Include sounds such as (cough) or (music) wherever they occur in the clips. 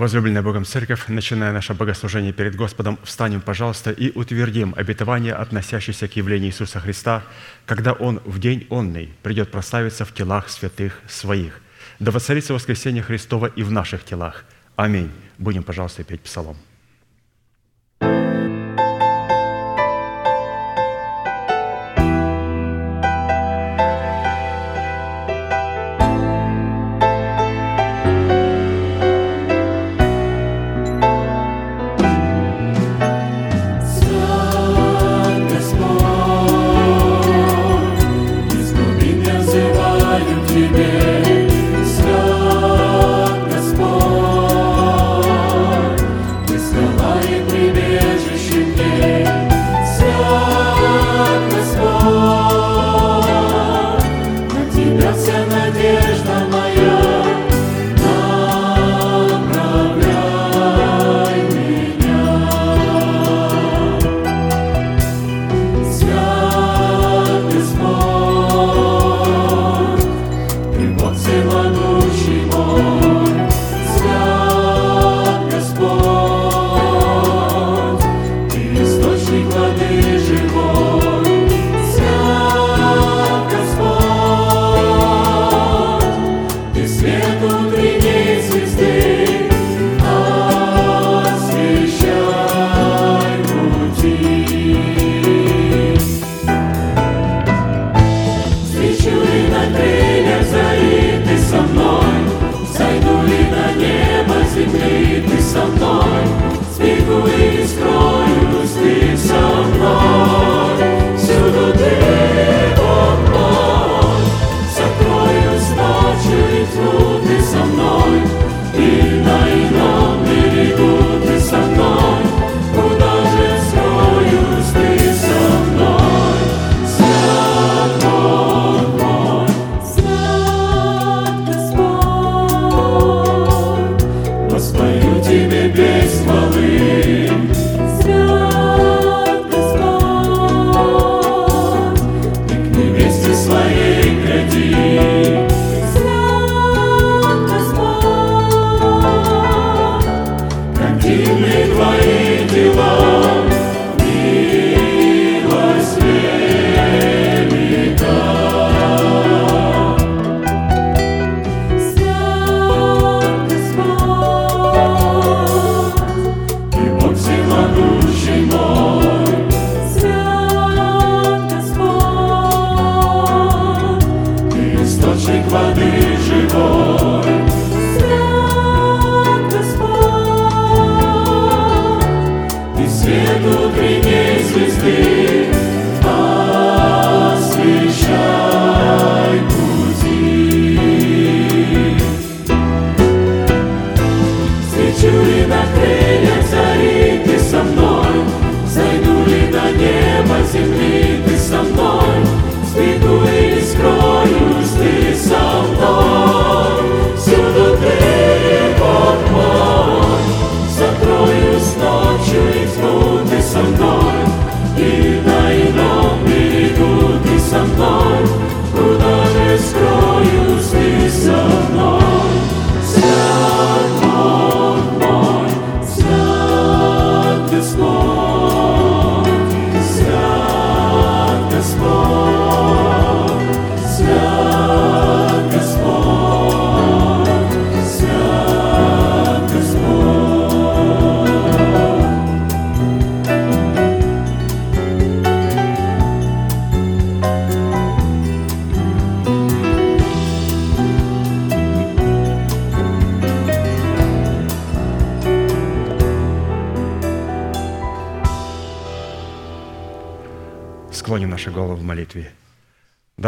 Возлюбленная Богом Церковь, начиная наше богослужение перед Господом, встанем, пожалуйста, и утвердим обетование, относящееся к явлению Иисуса Христа, когда Он в день онный придет прославиться в телах святых Своих. Да воцарится воскресение Христова и в наших телах. Аминь. Будем, пожалуйста, петь псалом.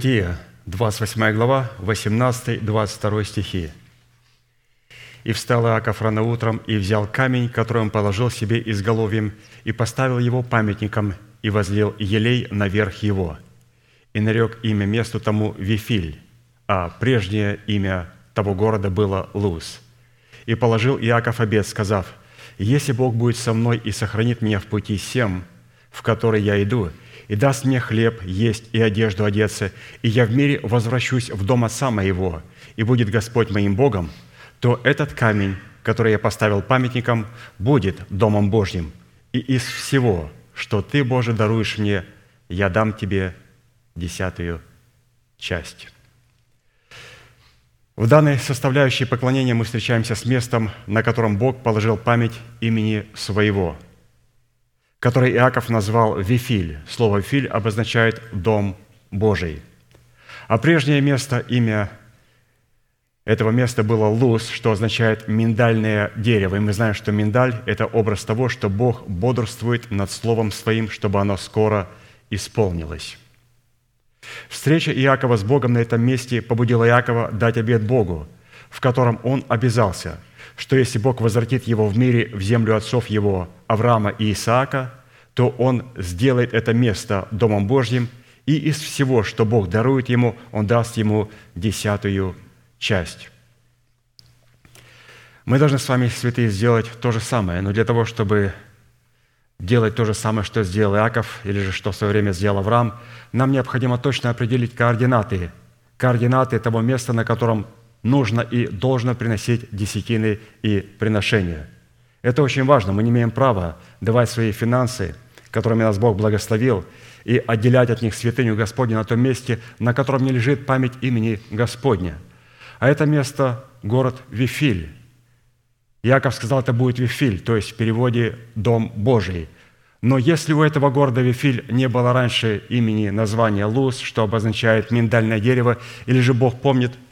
Бытие, 28 глава, 18-22 стихи. «И встал Иаков рано утром, и взял камень, который он положил себе изголовьем, и поставил его памятником, и возлил елей наверх его. И нарек имя месту тому Вифиль, а прежнее имя того города было Луз. И положил Иаков обед, сказав, «Если Бог будет со мной и сохранит меня в пути всем, в который я иду, и даст мне хлеб есть и одежду одеться, и я в мире возвращусь в дом Отца моего, и будет Господь моим Богом, то этот камень, который я поставил памятником, будет Домом Божьим. И из всего, что Ты, Боже, даруешь мне, я дам Тебе десятую часть». В данной составляющей поклонения мы встречаемся с местом, на котором Бог положил память имени Своего – который Иаков назвал Вифиль. Слово Вифиль обозначает «дом Божий». А прежнее место, имя этого места было Луз, что означает «миндальное дерево». И мы знаем, что миндаль – это образ того, что Бог бодрствует над Словом Своим, чтобы оно скоро исполнилось. Встреча Иакова с Богом на этом месте побудила Иакова дать обет Богу, в котором он обязался – что если Бог возвратит его в мире в землю отцов его, Авраама и Исаака, то он сделает это место Домом Божьим, и из всего, что Бог дарует ему, он даст ему десятую часть. Мы должны с вами, святые, сделать то же самое, но для того, чтобы делать то же самое, что сделал Иаков, или же что в свое время сделал Авраам, нам необходимо точно определить координаты, координаты того места, на котором нужно и должно приносить десятины и приношения. Это очень важно. Мы не имеем права давать свои финансы, которыми нас Бог благословил, и отделять от них святыню Господню на том месте, на котором не лежит память имени Господня. А это место – город Вифиль. Яков сказал, это будет Вифиль, то есть в переводе «дом Божий». Но если у этого города Вифиль не было раньше имени названия Луз, что обозначает миндальное дерево, или же Бог помнит –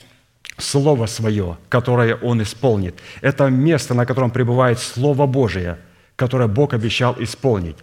Слово Свое, которое Он исполнит. Это место, на котором пребывает Слово Божие, которое Бог обещал исполнить.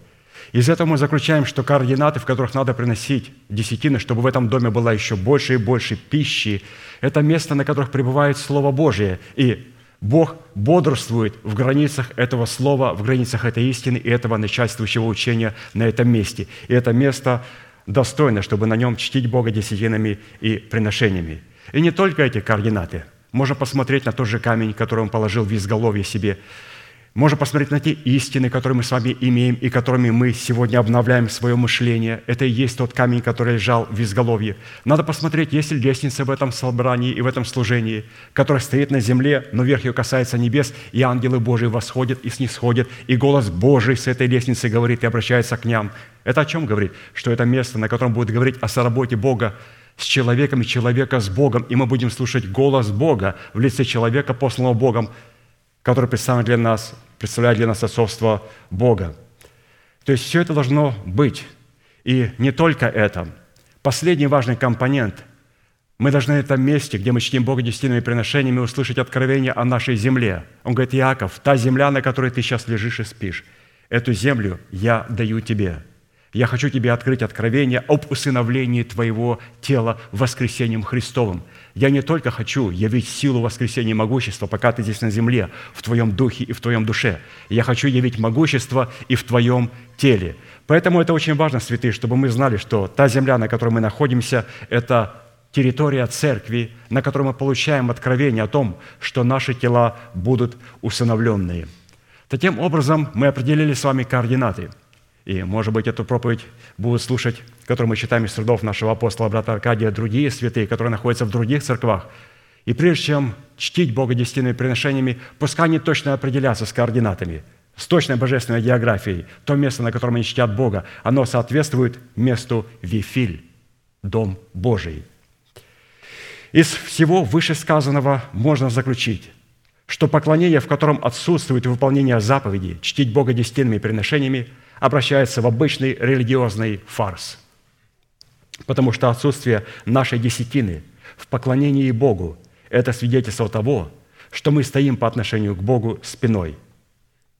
Из этого мы заключаем, что координаты, в которых надо приносить десятины, чтобы в этом доме было еще больше и больше пищи, это место, на которых пребывает Слово Божие. И Бог бодрствует в границах этого слова, в границах этой истины и этого начальствующего учения на этом месте. И это место достойно, чтобы на нем чтить Бога десятинами и приношениями. И не только эти координаты. Можно посмотреть на тот же камень, который он положил в изголовье себе. Можно посмотреть на те истины, которые мы с вами имеем и которыми мы сегодня обновляем свое мышление. Это и есть тот камень, который лежал в изголовье. Надо посмотреть, есть ли лестница в этом собрании и в этом служении, которая стоит на земле, но верх ее касается небес, и ангелы Божии восходят и снисходят, и голос Божий с этой лестницы говорит и обращается к ням. Это о чем говорит? Что это место, на котором будет говорить о соработе Бога с человеком и человека с Богом, и мы будем слушать голос Бога в лице человека, посланного Богом, который представляет для нас, представляет для нас отцовство Бога. То есть все это должно быть. И не только это. Последний важный компонент. Мы должны на этом месте, где мы чтим Бога десятинными приношениями, услышать откровение о нашей земле. Он говорит, Иаков, та земля, на которой ты сейчас лежишь и спишь, эту землю я даю тебе – я хочу тебе открыть откровение об усыновлении твоего тела воскресением Христовым. Я не только хочу явить силу воскресения и могущества, пока ты здесь на земле, в твоем духе и в твоем душе. Я хочу явить могущество и в твоем теле. Поэтому это очень важно, святые, чтобы мы знали, что та земля, на которой мы находимся, это территория церкви, на которой мы получаем откровение о том, что наши тела будут усыновленные. Таким образом, мы определили с вами координаты – и, может быть, эту проповедь будут слушать, которую мы читаем из трудов нашего апостола брата Аркадия, другие святые, которые находятся в других церквах. И прежде чем чтить Бога десятинными приношениями, пускай они точно определятся с координатами, с точной божественной географией. То место, на котором они чтят Бога, оно соответствует месту Вифиль, Дом Божий. Из всего вышесказанного можно заключить, что поклонение, в котором отсутствует выполнение заповеди, чтить Бога десятинными приношениями – обращается в обычный религиозный фарс. Потому что отсутствие нашей десятины в поклонении Богу – это свидетельство того, что мы стоим по отношению к Богу спиной,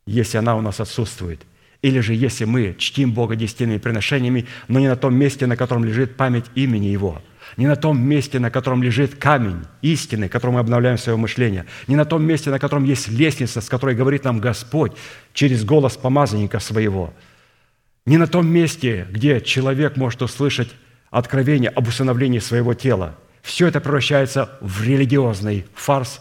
если она у нас отсутствует. Или же если мы чтим Бога десятинными приношениями, но не на том месте, на котором лежит память имени Его – не на том месте, на котором лежит камень истины, которым мы обновляем свое мышление, не на том месте, на котором есть лестница, с которой говорит нам Господь через голос помазанника своего, не на том месте, где человек может услышать откровение об усыновлении своего тела. Все это превращается в религиозный фарс,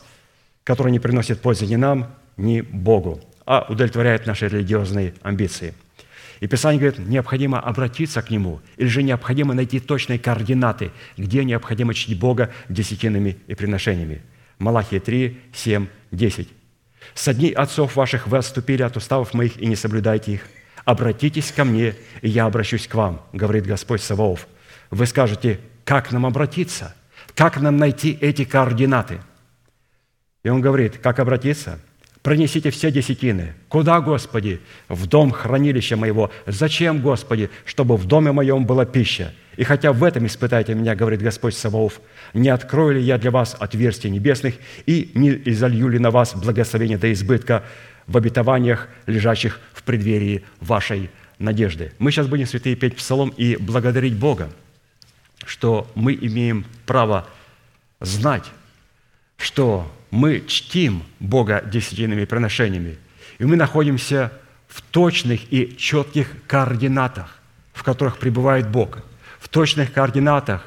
который не приносит пользы ни нам, ни Богу, а удовлетворяет наши религиозные амбиции. И Писание говорит, необходимо обратиться к Нему, или же необходимо найти точные координаты, где необходимо чтить Бога десятинами и приношениями. Малахия 3, 7, 10. «Со дней отцов ваших вы отступили от уставов моих и не соблюдайте их. Обратитесь ко мне, и я обращусь к вам, говорит Господь Саваоф. Вы скажете, как нам обратиться? Как нам найти эти координаты? И он говорит, как обратиться – Пронесите все десятины. Куда, Господи? В дом хранилища моего. Зачем, Господи? Чтобы в доме моем была пища. И хотя в этом испытайте меня, говорит Господь Саваоф, не открою ли я для вас отверстий небесных и не изолью ли на вас благословение до избытка в обетованиях, лежащих в преддверии вашей надежды. Мы сейчас будем, святые, петь псалом и благодарить Бога, что мы имеем право знать, что мы чтим Бога десятинными приношениями, и мы находимся в точных и четких координатах, в которых пребывает Бог, в точных координатах,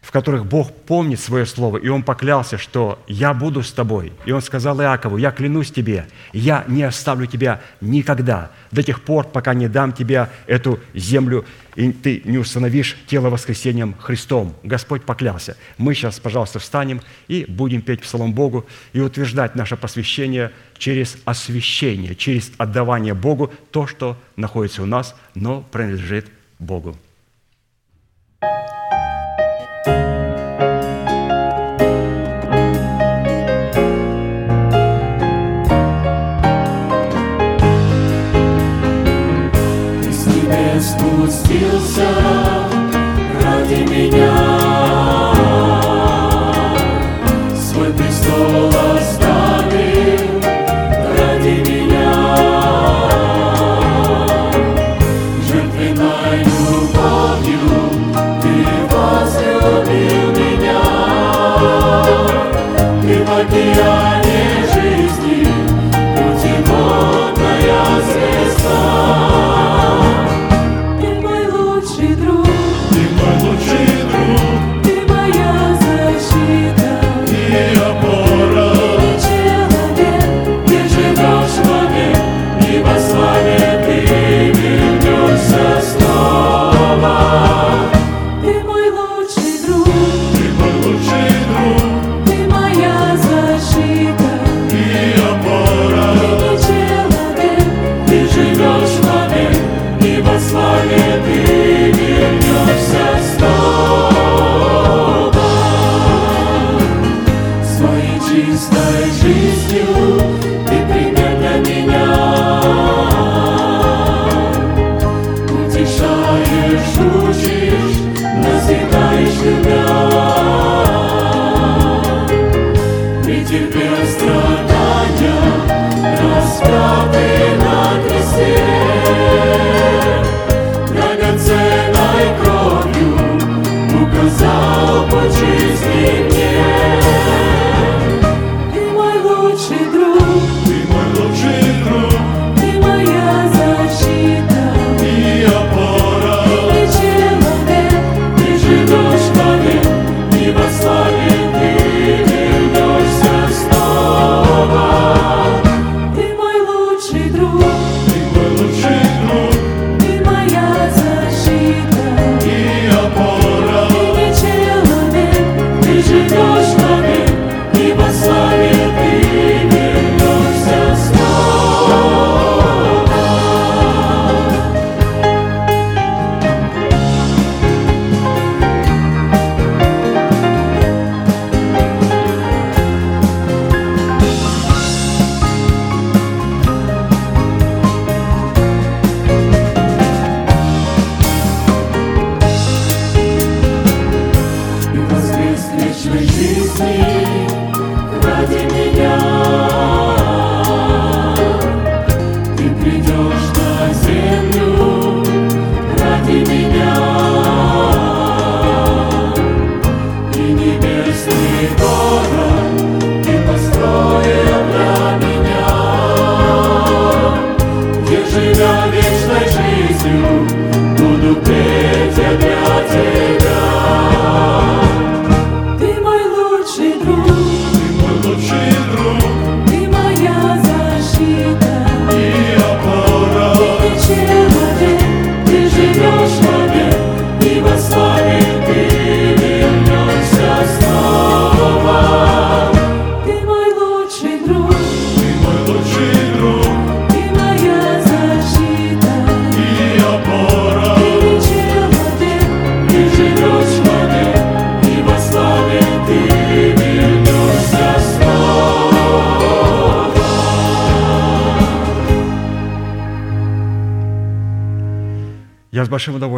в которых Бог помнит свое слово, и Он поклялся, что «Я буду с тобой». И Он сказал Иакову, «Я клянусь тебе, я не оставлю тебя никогда, до тех пор, пока не дам тебе эту землю, и ты не установишь тело воскресением Христом». Господь поклялся. Мы сейчас, пожалуйста, встанем и будем петь псалом Богу и утверждать наше посвящение через освящение, через отдавание Богу то, что находится у нас, но принадлежит Богу. Спустился ради меня.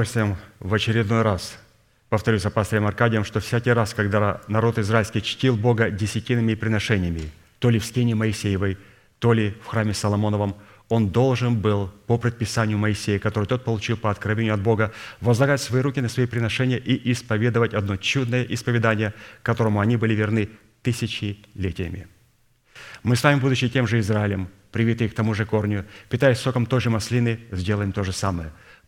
Удовольствием в очередной раз повторю за пастырем Аркадием, что всякий раз, когда народ израильский чтил Бога десятинными приношениями, то ли в скине Моисеевой, то ли в храме Соломоновом, он должен был по предписанию Моисея, который тот получил по откровению от Бога, возлагать свои руки на свои приношения и исповедовать одно чудное исповедание, которому они были верны тысячелетиями. Мы с вами, будучи тем же Израилем, привитые к тому же корню, питаясь соком той же маслины, сделаем то же самое –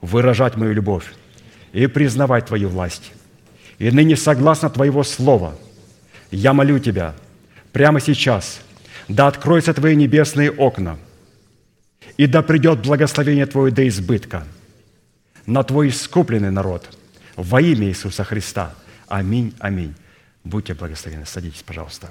выражать мою любовь и признавать Твою власть. И ныне, согласно Твоего Слова, я молю Тебя прямо сейчас, да откроются Твои небесные окна, и да придет благословение Твое до избытка на Твой искупленный народ во имя Иисуса Христа. Аминь, аминь. Будьте благословены. Садитесь, пожалуйста.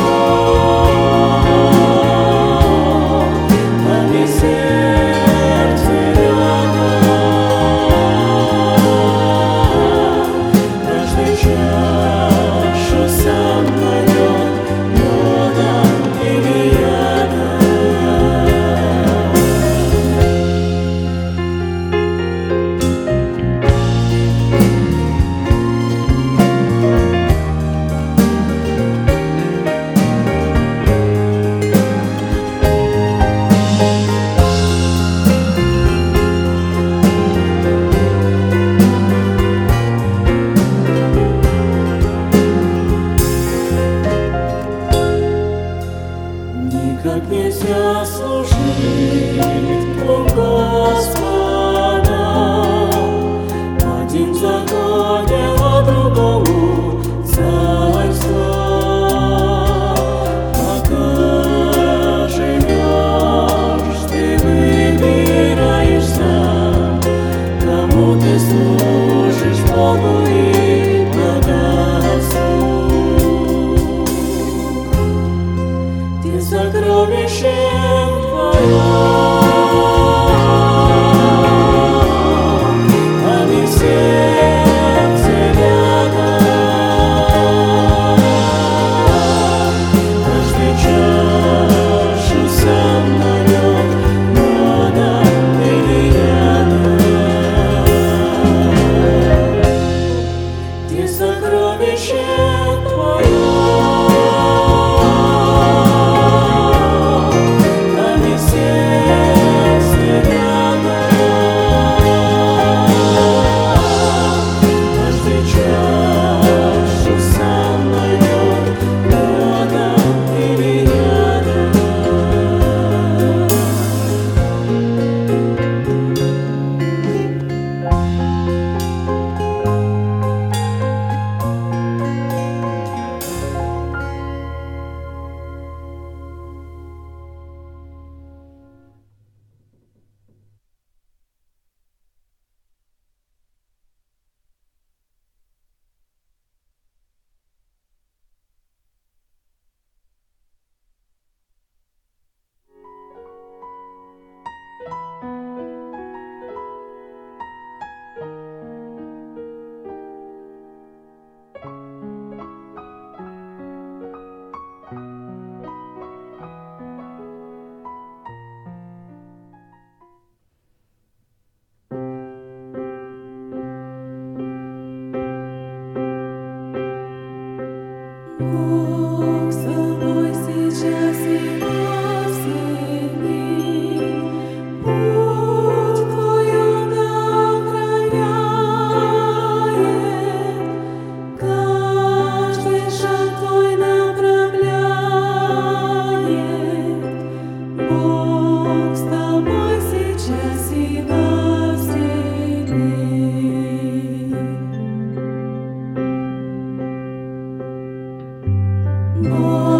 Бог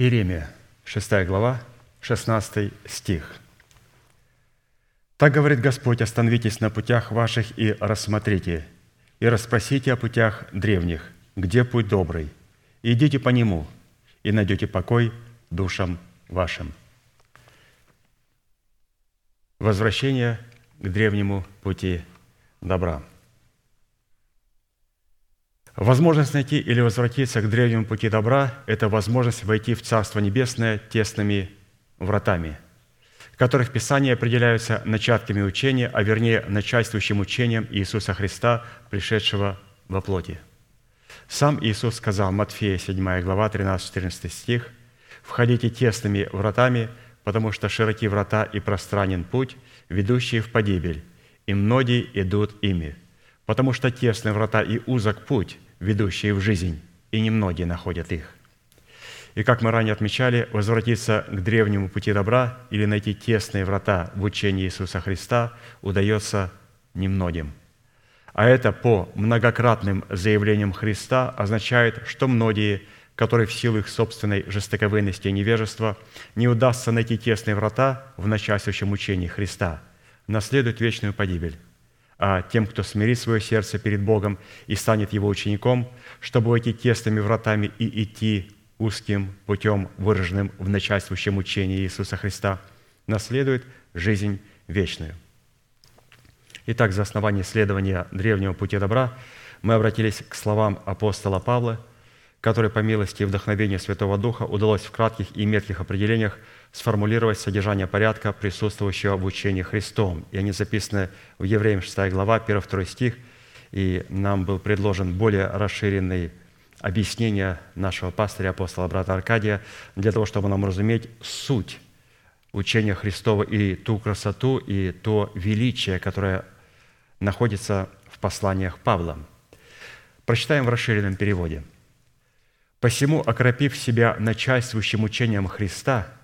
Иеремия, 6 глава, 16 стих. «Так говорит Господь, остановитесь на путях ваших и рассмотрите, и расспросите о путях древних, где путь добрый, идите по нему, и найдете покой душам вашим». Возвращение к древнему пути добра – Возможность найти или возвратиться к древнему пути добра – это возможность войти в Царство Небесное тесными вратами, в которых Писания определяются начатками учения, а вернее начальствующим учением Иисуса Христа, пришедшего во плоти. Сам Иисус сказал, Матфея 7 глава, 13-14 стих, «Входите тесными вратами, потому что широки врата и пространен путь, ведущий в погибель, и многие идут ими» потому что тесны врата и узок путь, ведущий в жизнь, и немногие находят их. И как мы ранее отмечали, возвратиться к древнему пути добра или найти тесные врата в учении Иисуса Христа удается немногим. А это по многократным заявлениям Христа означает, что многие, которые в силу их собственной жестоковыности и невежества не удастся найти тесные врата в начальствующем учении Христа, наследуют вечную погибель тем, кто смирит свое сердце перед Богом и станет Его учеником, чтобы войти тесными вратами и идти узким путем, выраженным в начальствующем учении Иисуса Христа, наследует жизнь вечную. Итак, за основание исследования древнего пути добра мы обратились к словам апостола Павла, который по милости и вдохновению Святого Духа удалось в кратких и метких определениях сформулировать содержание порядка, присутствующего в учении Христом. И они записаны в Евреям 6 глава, 1-2 стих, и нам был предложен более расширенный объяснение нашего пастыря, апостола брата Аркадия, для того, чтобы нам разуметь суть учения Христова и ту красоту, и то величие, которое находится в посланиях Павла. Прочитаем в расширенном переводе. «Посему, окропив себя начальствующим учением Христа –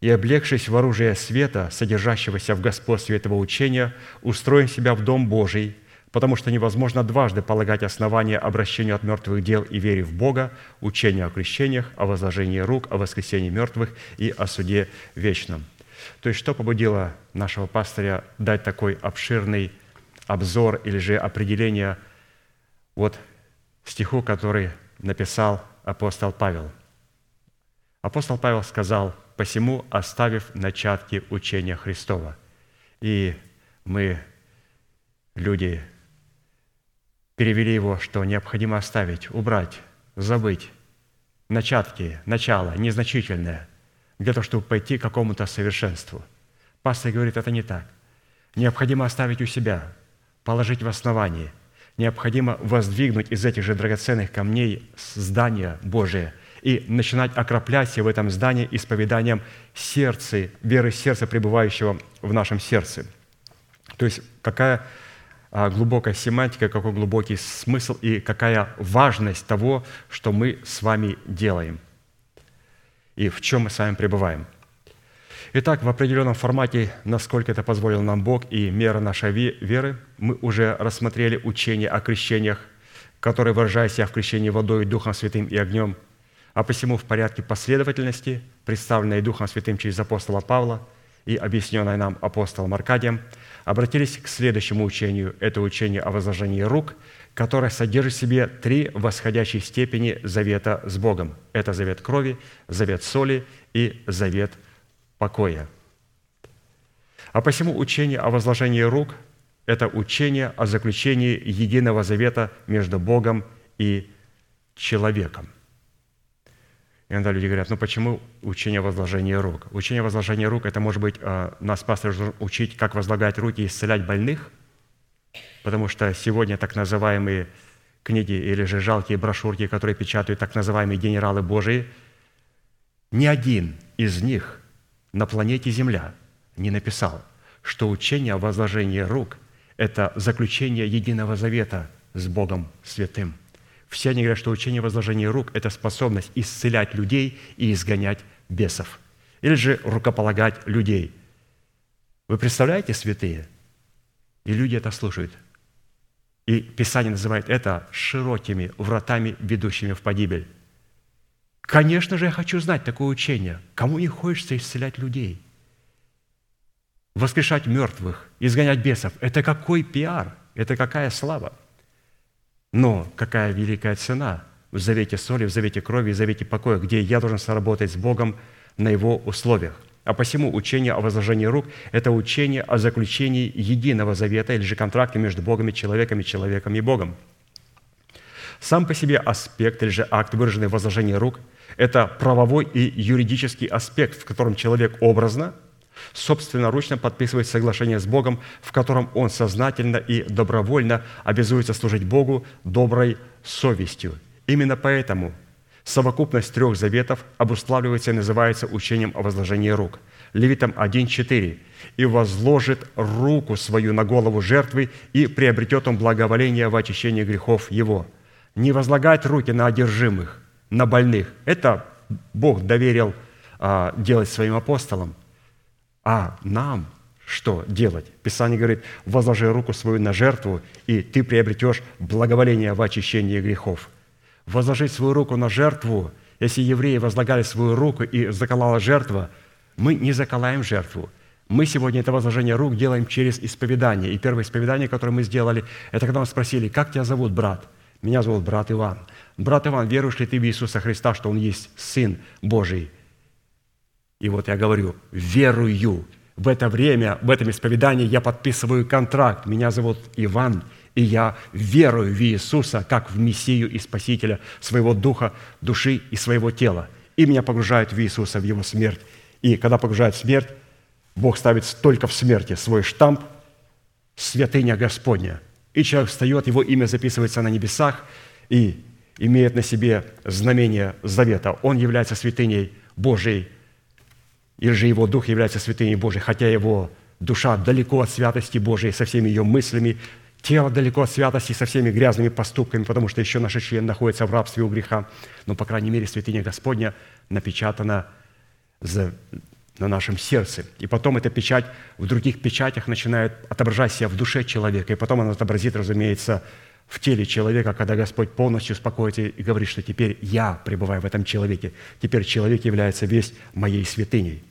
и, облегшись в оружие света, содержащегося в господстве этого учения, устроим себя в Дом Божий, потому что невозможно дважды полагать основания обращению от мертвых дел и вере в Бога, учению о крещениях, о возложении рук, о воскресении мертвых и о суде вечном». То есть, что побудило нашего пастыря дать такой обширный обзор или же определение вот стиху, который написал апостол Павел. Апостол Павел сказал – посему оставив начатки учения Христова. И мы, люди, перевели его, что необходимо оставить, убрать, забыть начатки, начало, незначительное, для того, чтобы пойти к какому-то совершенству. Пастор говорит, это не так. Необходимо оставить у себя, положить в основании. Необходимо воздвигнуть из этих же драгоценных камней здание Божие – и начинать окроплять в этом здании исповеданием сердца, веры сердца, пребывающего в нашем сердце. То есть какая а, глубокая семантика, какой глубокий смысл и какая важность того, что мы с вами делаем и в чем мы с вами пребываем. Итак, в определенном формате, насколько это позволил нам Бог и мера нашей веры, мы уже рассмотрели учение о крещениях, которое выражает себя в крещении водой, Духом Святым и огнем, а посему в порядке последовательности, представленной Духом Святым через апостола Павла и объясненной нам апостолом Аркадием, обратились к следующему учению. Это учение о возложении рук, которое содержит в себе три восходящих степени завета с Богом. Это завет крови, завет соли и завет покоя. А посему учение о возложении рук – это учение о заключении единого завета между Богом и человеком. Иногда люди говорят, ну почему учение о возложении рук? Учение о возложении рук – это, может быть, а, нас пастор должен учить, как возлагать руки и исцелять больных, потому что сегодня так называемые книги или же жалкие брошюрки, которые печатают так называемые генералы Божии, ни один из них на планете Земля не написал, что учение о возложении рук – это заключение единого завета с Богом Святым. Все они говорят, что учение о возложении рук – это способность исцелять людей и изгонять бесов. Или же рукополагать людей. Вы представляете, святые? И люди это слушают. И Писание называет это широкими вратами, ведущими в погибель. Конечно же, я хочу знать такое учение. Кому не хочется исцелять людей? Воскрешать мертвых, изгонять бесов. Это какой пиар? Это какая слава? Но какая великая цена в завете соли, в завете крови, в завете покоя, где я должен сработать с Богом на Его условиях. А посему учение о возложении рук – это учение о заключении единого завета или же контракта между Богом и человеком, и человеком и Богом. Сам по себе аспект или же акт, выраженный в возложении рук – это правовой и юридический аспект, в котором человек образно, собственноручно подписывает соглашение с Богом, в котором он сознательно и добровольно обязуется служить Богу доброй совестью. Именно поэтому совокупность трех заветов обуславливается и называется учением о возложении рук. Левитам 1.4. «И возложит руку свою на голову жертвы, и приобретет он благоволение в очищении грехов его». Не возлагать руки на одержимых – на больных. Это Бог доверил а, делать своим апостолам. А нам что делать? Писание говорит, возложи руку свою на жертву, и ты приобретешь благоволение в очищении грехов. Возложить свою руку на жертву, если евреи возлагали свою руку и заколала жертва, мы не заколаем жертву. Мы сегодня это возложение рук делаем через исповедание. И первое исповедание, которое мы сделали, это когда нас спросили, как тебя зовут, брат? Меня зовут брат Иван. Брат Иван, веруешь ли ты в Иисуса Христа, что Он есть Сын Божий? И вот я говорю, верую. В это время, в этом исповедании я подписываю контракт. Меня зовут Иван, и я верую в Иисуса, как в Мессию и Спасителя своего духа, души и своего тела. И меня погружают в Иисуса, в Его смерть. И когда погружают в смерть, Бог ставит только в смерти свой штамп «Святыня Господня». И человек встает, его имя записывается на небесах, и имеет на себе знамение завета. Он является святыней Божией, или же его дух является святыней Божией, хотя его душа далеко от святости Божией со всеми ее мыслями, тело далеко от святости со всеми грязными поступками, потому что еще наши члены находятся в рабстве у греха. Но, по крайней мере, святыня Господня напечатана на нашем сердце. И потом эта печать в других печатях начинает отображать себя в душе человека. И потом она отобразит, разумеется, в теле человека, когда Господь полностью успокоится и говорит, что теперь я пребываю в этом человеке, теперь человек является весь моей святыней.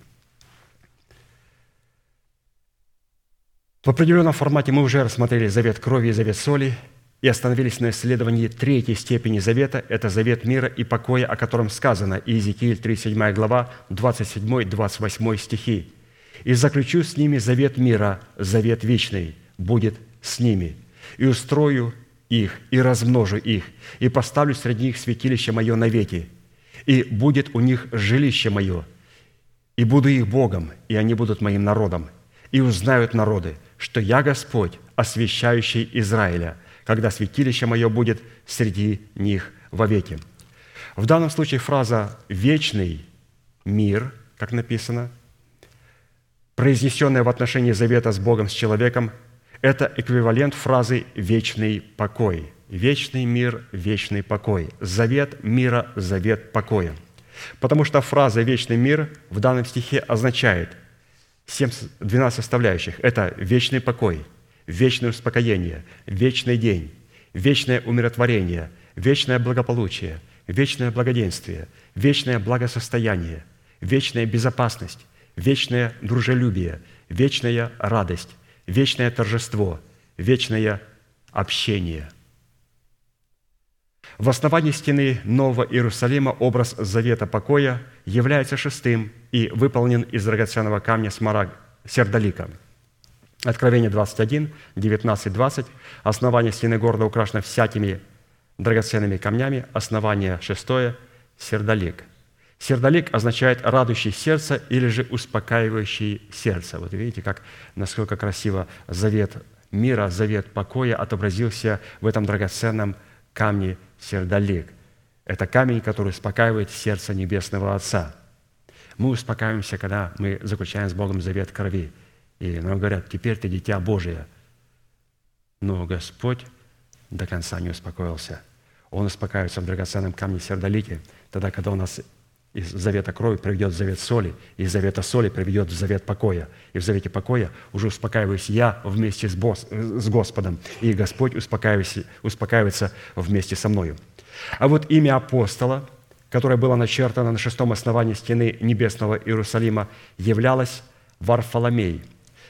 В определенном формате мы уже рассмотрели завет крови и завет соли и остановились на исследовании третьей степени завета – это завет мира и покоя, о котором сказано Иезекииль 37 глава, 27-28 стихи. «И заключу с ними завет мира, завет вечный, будет с ними, и устрою их и размножу их, и поставлю среди них святилище мое навеки, и будет у них жилище мое, и буду их Богом, и они будут моим народом, и узнают народы, что я Господь, освящающий Израиля, когда святилище мое будет среди них вовеки». В данном случае фраза «вечный мир», как написано, произнесенная в отношении завета с Богом, с человеком – это эквивалент фразы «вечный покой». Вечный мир, вечный покой. Завет мира, завет покоя. Потому что фраза «вечный мир» в данном стихе означает 7, 12 составляющих. Это вечный покой, вечное успокоение, вечный день, вечное умиротворение, вечное благополучие, вечное благоденствие, вечное благосостояние, вечная безопасность, вечное дружелюбие, вечная радость, вечное торжество, вечное общение. В основании стены Нового Иерусалима образ завета покоя является шестым и выполнен из драгоценного камня смараг сердолика. Откровение 21, 19, 20. Основание стены города украшено всякими драгоценными камнями. Основание шестое – сердолик. Сердолик означает радующий сердце или же успокаивающий сердце. Вот видите, как, насколько красиво завет мира, завет покоя отобразился в этом драгоценном камне сердолик. Это камень, который успокаивает сердце Небесного Отца. Мы успокаиваемся, когда мы заключаем с Богом завет крови. И нам говорят, теперь ты дитя Божие. Но Господь до конца не успокоился. Он успокаивается в драгоценном камне сердолике, тогда, когда у нас из завета крови приведет в завет соли, и из завета соли приведет в завет покоя. И в завете покоя уже успокаиваюсь я вместе с, босс, с Господом, и Господь успокаивается, успокаивается вместе со мною. А вот имя апостола, которое было начертано на шестом основании стены небесного Иерусалима, являлось Варфоломей.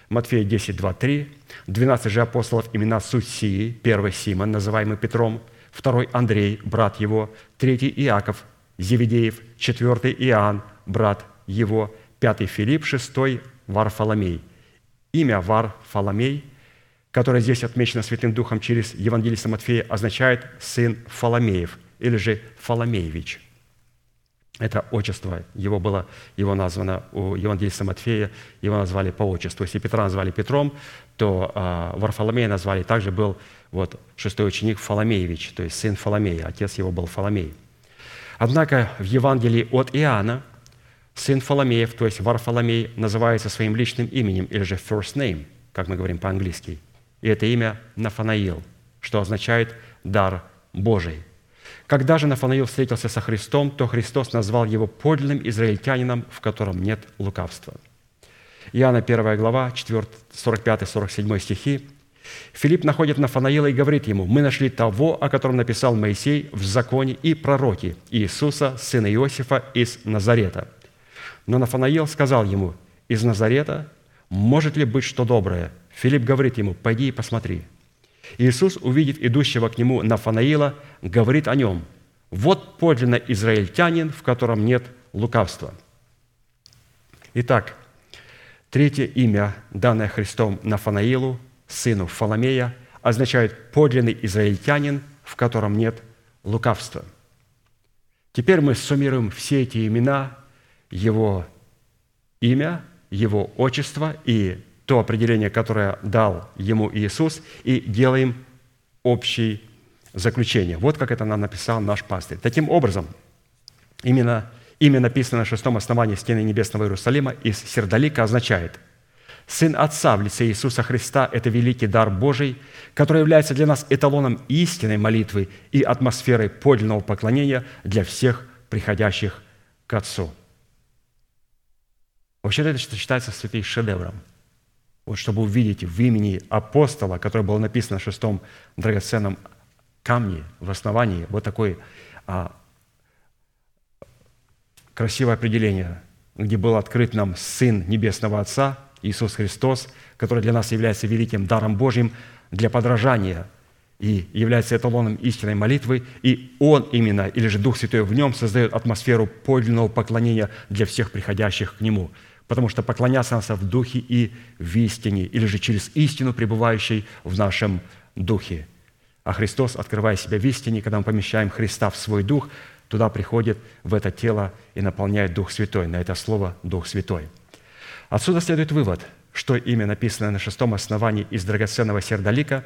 Матфея 10, 2, 3. 12 же апостолов имена суть сии. Первый Симон, называемый Петром. Второй Андрей, брат его. Третий Иаков, Зеведеев, четвертый Иоанн, брат его, пятый Филипп, шестой Варфоломей. Имя Варфоломей, которое здесь отмечено Святым Духом через Евангелиста Матфея, означает «сын Фоломеев» или же Фоломеевич. Это отчество, его было, его названо у Евангелиста Матфея, его назвали по отчеству. Если Петра назвали Петром, то э, Варфоломея назвали, также был вот шестой ученик Фоломеевич, то есть сын Фоломея, отец его был Фоломей – Однако в Евангелии от Иоанна сын Фоломеев, то есть Варфоломей, называется своим личным именем, или же first name, как мы говорим по-английски. И это имя Нафанаил, что означает «дар Божий». Когда же Нафанаил встретился со Христом, то Христос назвал его подлинным израильтянином, в котором нет лукавства. Иоанна 1 глава, 45-47 стихи Филипп находит Нафанаила и говорит ему, «Мы нашли того, о котором написал Моисей в законе и пророки, Иисуса, сына Иосифа из Назарета». Но Нафанаил сказал ему, «Из Назарета может ли быть что доброе?» Филипп говорит ему, «Пойди и посмотри». Иисус, увидев идущего к нему Нафанаила, говорит о нем, «Вот подлинно израильтянин, в котором нет лукавства». Итак, третье имя, данное Христом Нафанаилу, сыну Фоломея, означает подлинный израильтянин, в котором нет лукавства. Теперь мы суммируем все эти имена, его имя, его отчество и то определение, которое дал ему Иисус, и делаем общее заключение. Вот как это нам написал наш пастырь. Таким образом, именно имя, написанное на шестом основании стены Небесного Иерусалима из Сердолика, означает – Сын Отца в лице Иисуса Христа – это великий дар Божий, который является для нас эталоном истинной молитвы и атмосферой подлинного поклонения для всех приходящих к Отцу. Вообще это считается святым шедевром. Вот чтобы увидеть в имени апостола, которое было написано на шестом драгоценном камне в основании, вот такое а, красивое определение, где был открыт нам Сын Небесного Отца – Иисус Христос, который для нас является великим даром Божьим для подражания и является эталоном истинной молитвы, и Он именно, или же Дух Святой в Нем создает атмосферу подлинного поклонения для всех приходящих к Нему, потому что поклоняться нас в Духе и в истине, или же через истину, пребывающей в нашем Духе. А Христос, открывая себя в истине, когда мы помещаем Христа в свой Дух, туда приходит в это тело и наполняет Дух Святой. На это слово «Дух Святой». Отсюда следует вывод, что имя, написанное на шестом основании из драгоценного сердолика,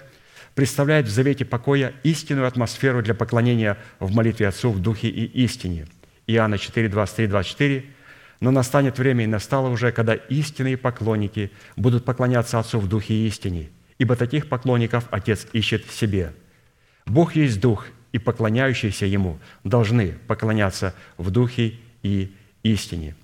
представляет в завете покоя истинную атмосферу для поклонения в молитве Отцу в Духе и истине. Иоанна 4, 23, 24. «Но настанет время, и настало уже, когда истинные поклонники будут поклоняться Отцу в Духе и истине, ибо таких поклонников Отец ищет в себе. Бог есть Дух, и поклоняющиеся Ему должны поклоняться в Духе и истине».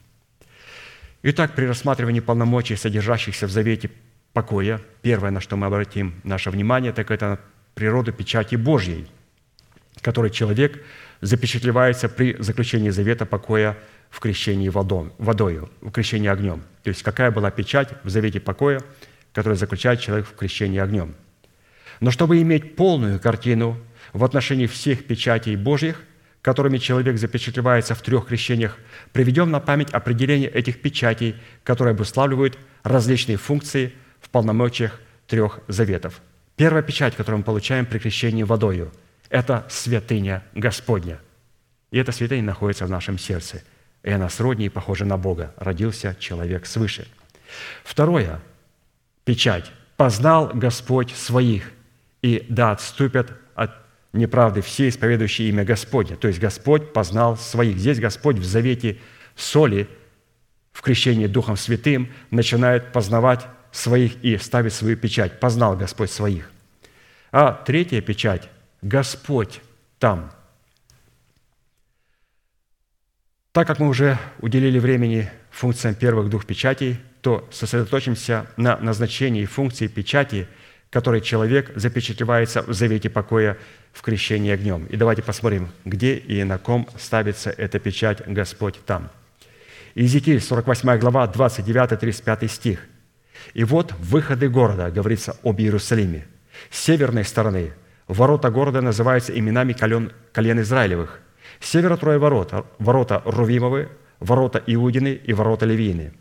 Итак, при рассматривании полномочий, содержащихся в завете покоя, первое, на что мы обратим наше внимание, так это природу печати Божьей, которой человек запечатлевается при заключении завета покоя в крещении водою, в крещении огнем. То есть какая была печать в завете покоя, которую заключает человек в крещении огнем. Но чтобы иметь полную картину в отношении всех печатей Божьих, которыми человек запечатлевается в трех крещениях, приведем на память определение этих печатей, которые обуславливают различные функции в полномочиях трех заветов. Первая печать, которую мы получаем при крещении водою, это святыня Господня. И эта святыня находится в нашем сердце – и она сродни и похожа на Бога. Родился человек свыше. Второе. Печать. «Познал Господь своих, и да отступят от неправды все, исповедующие имя Господне». То есть Господь познал своих. Здесь Господь в завете соли, в крещении Духом Святым, начинает познавать своих и ставит свою печать. Познал Господь своих. А третья печать – Господь там – Так как мы уже уделили времени функциям первых двух печатей, то сосредоточимся на назначении функции печати, которой человек запечатлевается в завете покоя в крещении огнем. И давайте посмотрим, где и на ком ставится эта печать Господь там. Иезекииль, 48 глава, 29-35 стих. «И вот выходы города, говорится об Иерусалиме. С северной стороны ворота города называются именами колен, колен Израилевых – с севера трое ворот, ворота Рувимовы, ворота Иудины и ворота Левины.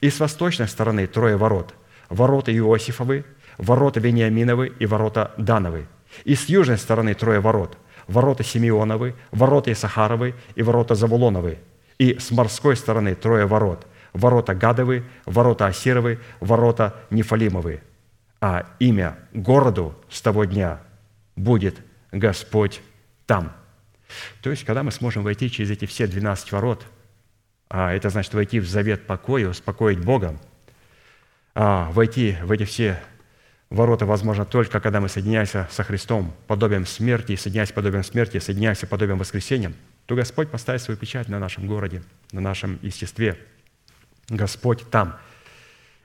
И с восточной стороны трое ворот, ворота Иосифовы, ворота Вениаминовы и ворота Дановы. И с южной стороны трое ворот, ворота Симеоновы, ворота Исахаровы и ворота Завулоновы. И с морской стороны трое ворот, ворота Гадовы, ворота Асировы, ворота Нефалимовы. А имя городу с того дня будет Господь там». То есть, когда мы сможем войти через эти все 12 ворот, а это значит войти в завет покоя, успокоить Бога, а войти в эти все ворота возможно только, когда мы соединяемся со Христом подобием смерти, соединяясь подобием смерти, соединяемся подобием воскресения, то Господь поставит свою печать на нашем городе, на нашем естестве. Господь там.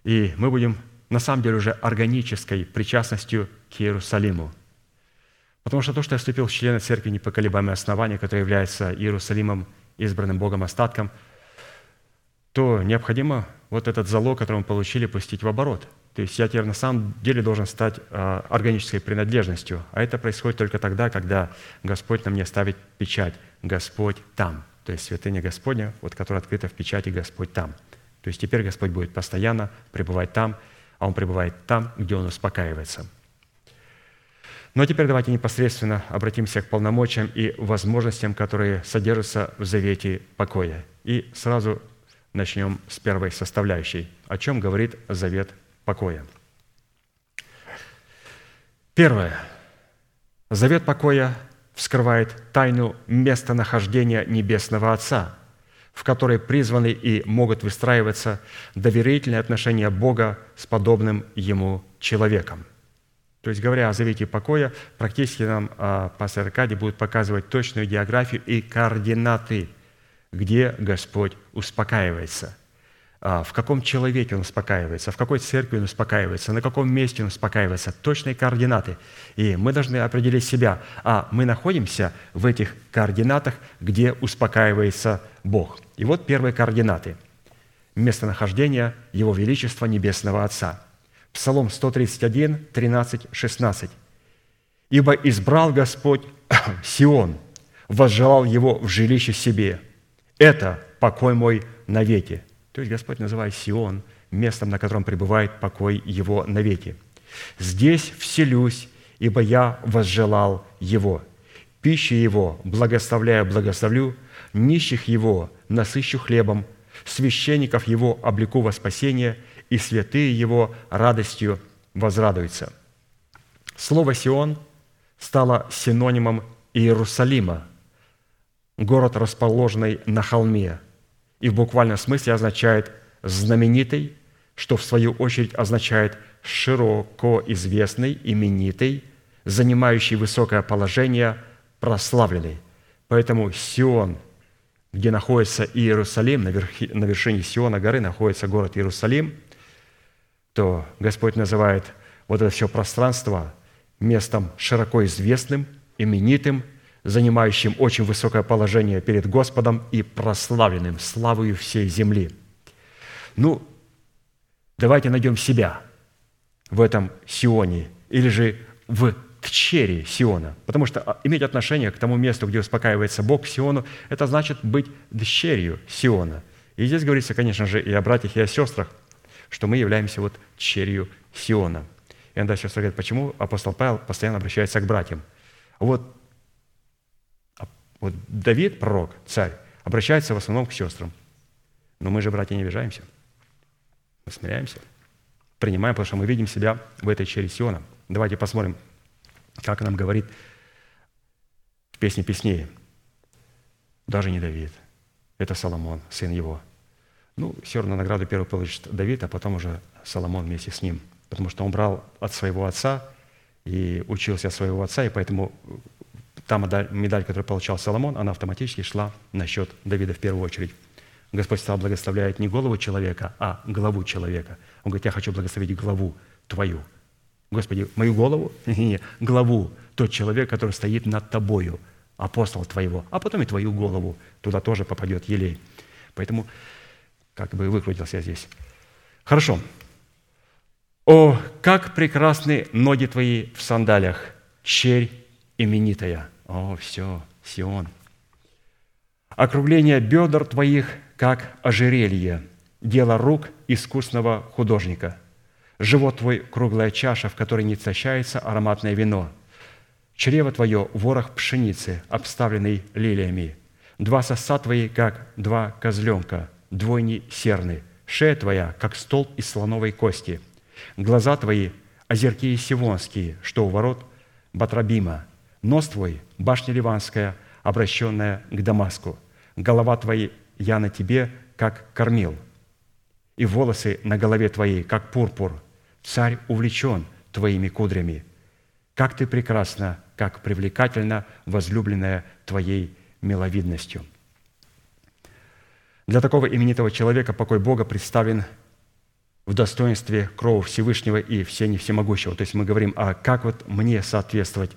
И мы будем на самом деле уже органической причастностью к Иерусалиму – Потому что то, что я вступил в члены церкви непоколебаемое основание, которое является Иерусалимом, избранным Богом остатком, то необходимо вот этот залог, который мы получили, пустить в оборот. То есть я теперь на самом деле должен стать а, органической принадлежностью. А это происходит только тогда, когда Господь на мне ставит печать «Господь там». То есть святыня Господня, вот, которая открыта в печати «Господь там». То есть теперь Господь будет постоянно пребывать там, а Он пребывает там, где Он успокаивается – а теперь давайте непосредственно обратимся к полномочиям и возможностям, которые содержатся в завете покоя. И сразу начнем с первой составляющей. О чем говорит завет покоя? Первое. Завет покоя вскрывает тайну местонахождения Небесного Отца, в которой призваны и могут выстраиваться доверительные отношения Бога с подобным Ему человеком. То есть, говоря о завете покоя, практически нам а, пастор Аркадий будет показывать точную географию и координаты, где Господь успокаивается, в каком человеке Он успокаивается, в какой церкви Он успокаивается, на каком месте Он успокаивается, точные координаты. И мы должны определить себя, а мы находимся в этих координатах, где успокаивается Бог. И вот первые координаты. Местонахождение Его Величества Небесного Отца – Псалом 131, 13, 16. «Ибо избрал Господь (coughs) Сион, возжелал его в жилище себе. Это покой мой навеки». То есть Господь называет Сион местом, на котором пребывает покой его навеки. «Здесь вселюсь, ибо я возжелал его. Пищи его благословляя благословлю, нищих его насыщу хлебом, священников его облеку во спасение – и святые его радостью возрадуются». Слово «Сион» стало синонимом Иерусалима, город, расположенный на холме, и в буквальном смысле означает «знаменитый», что в свою очередь означает «широко известный, именитый», занимающий высокое положение, прославленный. Поэтому Сион где находится Иерусалим, на, вершине Сиона горы находится город Иерусалим, то Господь называет вот это все пространство местом широко известным, именитым, занимающим очень высокое положение перед Господом и прославленным славою всей земли. Ну, давайте найдем себя в этом Сионе или же в тчере Сиона. Потому что а, иметь отношение к тому месту, где успокаивается Бог, Сиону, это значит быть дщерью Сиона. И здесь говорится, конечно же, и о братьях, и о сестрах, что мы являемся вот черью Сиона. И иногда сестры говорят, почему апостол Павел постоянно обращается к братьям. Вот, вот Давид, пророк, царь, обращается в основном к сестрам. Но мы же, братья, не обижаемся. Мы смиряемся. Принимаем, потому что мы видим себя в этой чере Сиона. Давайте посмотрим, как нам говорит в песне песней. Даже не Давид. Это Соломон, сын его. Ну, все равно награду первую получит Давид, а потом уже Соломон вместе с ним. Потому что он брал от своего отца и учился от своего отца, и поэтому та медаль, которую получал Соломон, она автоматически шла на счет Давида в первую очередь. Господь стал благословляет не голову человека, а главу человека. Он говорит, я хочу благословить главу твою. Господи, мою голову? (laughs) Не, главу, тот человек, который стоит над тобою, апостол твоего, а потом и твою голову. Туда тоже попадет елей. Поэтому как бы выкрутился я здесь. Хорошо. «О, как прекрасны ноги твои в сандалях, черь именитая!» О, все, Сион. «Округление бедр твоих, как ожерелье, дело рук искусного художника. Живот твой – круглая чаша, в которой не истощается ароматное вино. Чрево твое – ворох пшеницы, обставленный лилиями. Два соса твои, как два козленка, двойни серны. Шея твоя, как столб из слоновой кости. Глаза твои – озерки сивонские, что у ворот Батрабима. Нос твой – башня ливанская, обращенная к Дамаску. Голова твоя я на тебе, как кормил, и волосы на голове твоей, как пурпур – Царь увлечен твоими кудрями. Как ты прекрасна, как привлекательна, возлюбленная твоей миловидностью. Для такого именитого человека покой Бога представлен в достоинстве крова Всевышнего и всени всемогущего. То есть мы говорим, а как вот мне соответствовать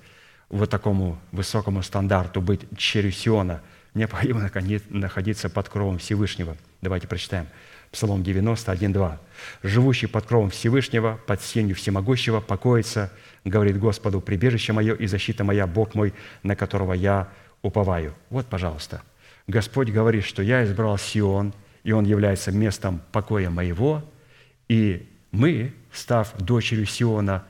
вот такому высокому стандарту, быть черью Сиона? Необходимо находиться под кровом Всевышнего. Давайте прочитаем. Псалом 91, 2. «Живущий под кровом Всевышнего, под сенью Всемогущего, покоится, говорит Господу, прибежище мое и защита моя, Бог мой, на которого я уповаю». Вот, пожалуйста. Господь говорит, что я избрал Сион, и он является местом покоя моего, и мы, став дочерью Сиона,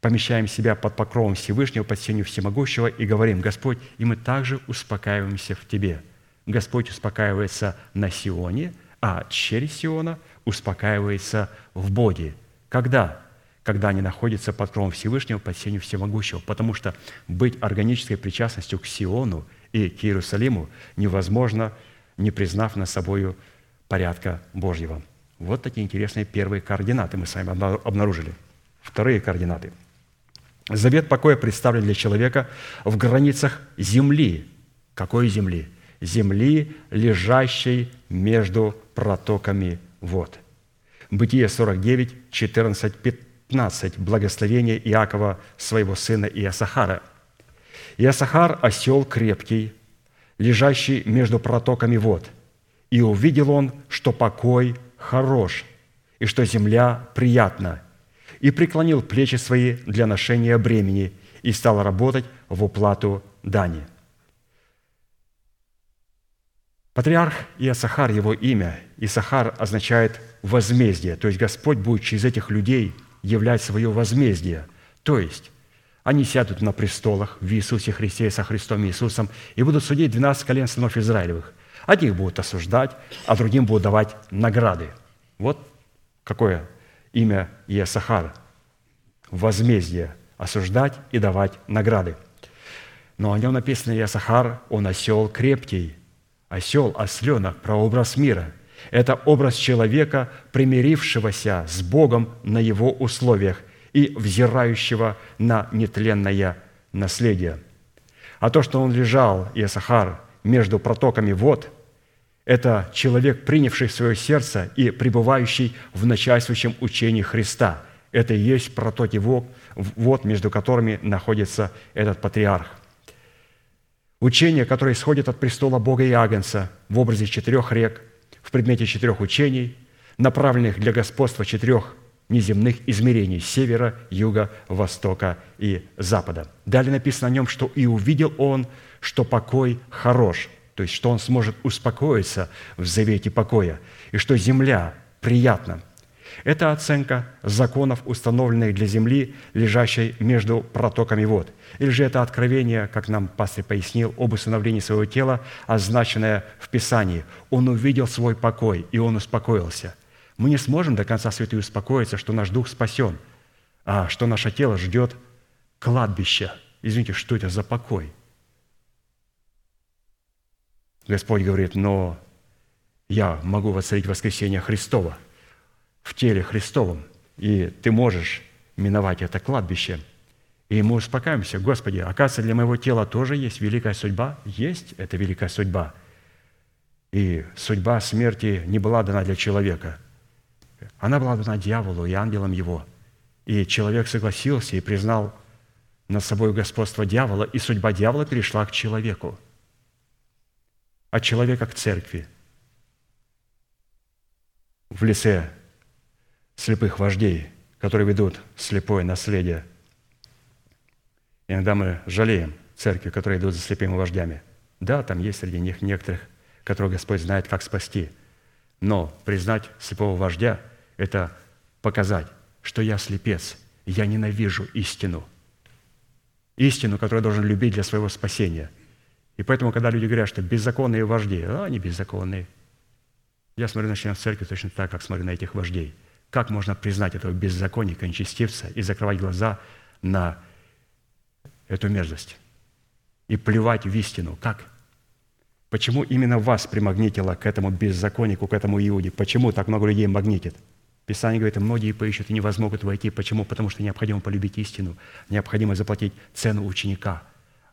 помещаем себя под покровом Всевышнего, под сенью Всемогущего и говорим, Господь, и мы также успокаиваемся в Тебе. Господь успокаивается на Сионе – а через Сиона успокаивается в Боге. Когда? Когда они находятся под кровом Всевышнего, под сенью Всемогущего. Потому что быть органической причастностью к Сиону и к Иерусалиму невозможно, не признав на собою порядка Божьего. Вот такие интересные первые координаты мы с вами обнаружили. Вторые координаты. Завет покоя представлен для человека в границах земли. Какой земли? Земли, лежащей между протоками вод. Бытие 49, 14, 15. Благословение Иакова, своего сына Иосахара. Иосахар – осел крепкий, лежащий между протоками вод. И увидел он, что покой хорош, и что земля приятна, и преклонил плечи свои для ношения бремени, и стал работать в уплату дани. Патриарх Иосахар, его имя, Исахар означает возмездие, то есть Господь будет через этих людей являть свое возмездие. То есть они сядут на престолах в Иисусе Христе со Христом Иисусом и будут судить 12 колен сынов Израилевых. Одних будут осуждать, а другим будут давать награды. Вот какое имя Иосахар. Возмездие. Осуждать и давать награды. Но о нем написано Иосахар, он осел крепкий – Осел, осленок – прообраз мира. Это образ человека, примирившегося с Богом на его условиях и взирающего на нетленное наследие. А то, что он лежал, Иосахар, между протоками вод, это человек, принявший в свое сердце и пребывающий в начальствующем учении Христа. Это и есть протоки вод, между которыми находится этот патриарх. Учение, которое исходит от престола Бога и Агнца в образе четырех рек, в предмете четырех учений, направленных для господства четырех неземных измерений – севера, юга, востока и запада. Далее написано о нем, что «и увидел он, что покой хорош», то есть что он сможет успокоиться в завете покоя, и что земля приятна. Это оценка законов, установленных для земли, лежащей между протоками вод. Или же это откровение, как нам пастор пояснил, об установлении своего тела, означенное в Писании. Он увидел свой покой, и он успокоился. Мы не сможем до конца святый успокоиться, что наш дух спасен, а что наше тело ждет кладбища. Извините, что это за покой? Господь говорит, но я могу воцарить воскресение Христова в теле Христовом, и ты можешь миновать это кладбище. И мы успокаиваемся, Господи, оказывается, для моего тела тоже есть великая судьба? Есть эта великая судьба. И судьба смерти не была дана для человека – она была дана дьяволу и ангелам его. И человек согласился и признал над собой господство дьявола, и судьба дьявола перешла к человеку. От человека к церкви. В лице слепых вождей, которые ведут слепое наследие. Иногда мы жалеем церкви, которые идут за слепыми вождями. Да, там есть среди них некоторых, которых Господь знает, как спасти. Но признать слепого вождя – это показать, что я слепец, я ненавижу истину. Истину, которую я должен любить для своего спасения. И поэтому, когда люди говорят, что беззаконные вожди, а они беззаконные. Я смотрю на членов церкви точно так, как смотрю на этих вождей. Как можно признать этого беззаконника, нечестивца и закрывать глаза на эту мерзость? И плевать в истину. Как? Почему именно вас примагнитило к этому беззаконнику, к этому Иуде? Почему так много людей магнитит? Писание говорит, многие поищут и не возмогут войти. Почему? Потому что необходимо полюбить истину, необходимо заплатить цену ученика.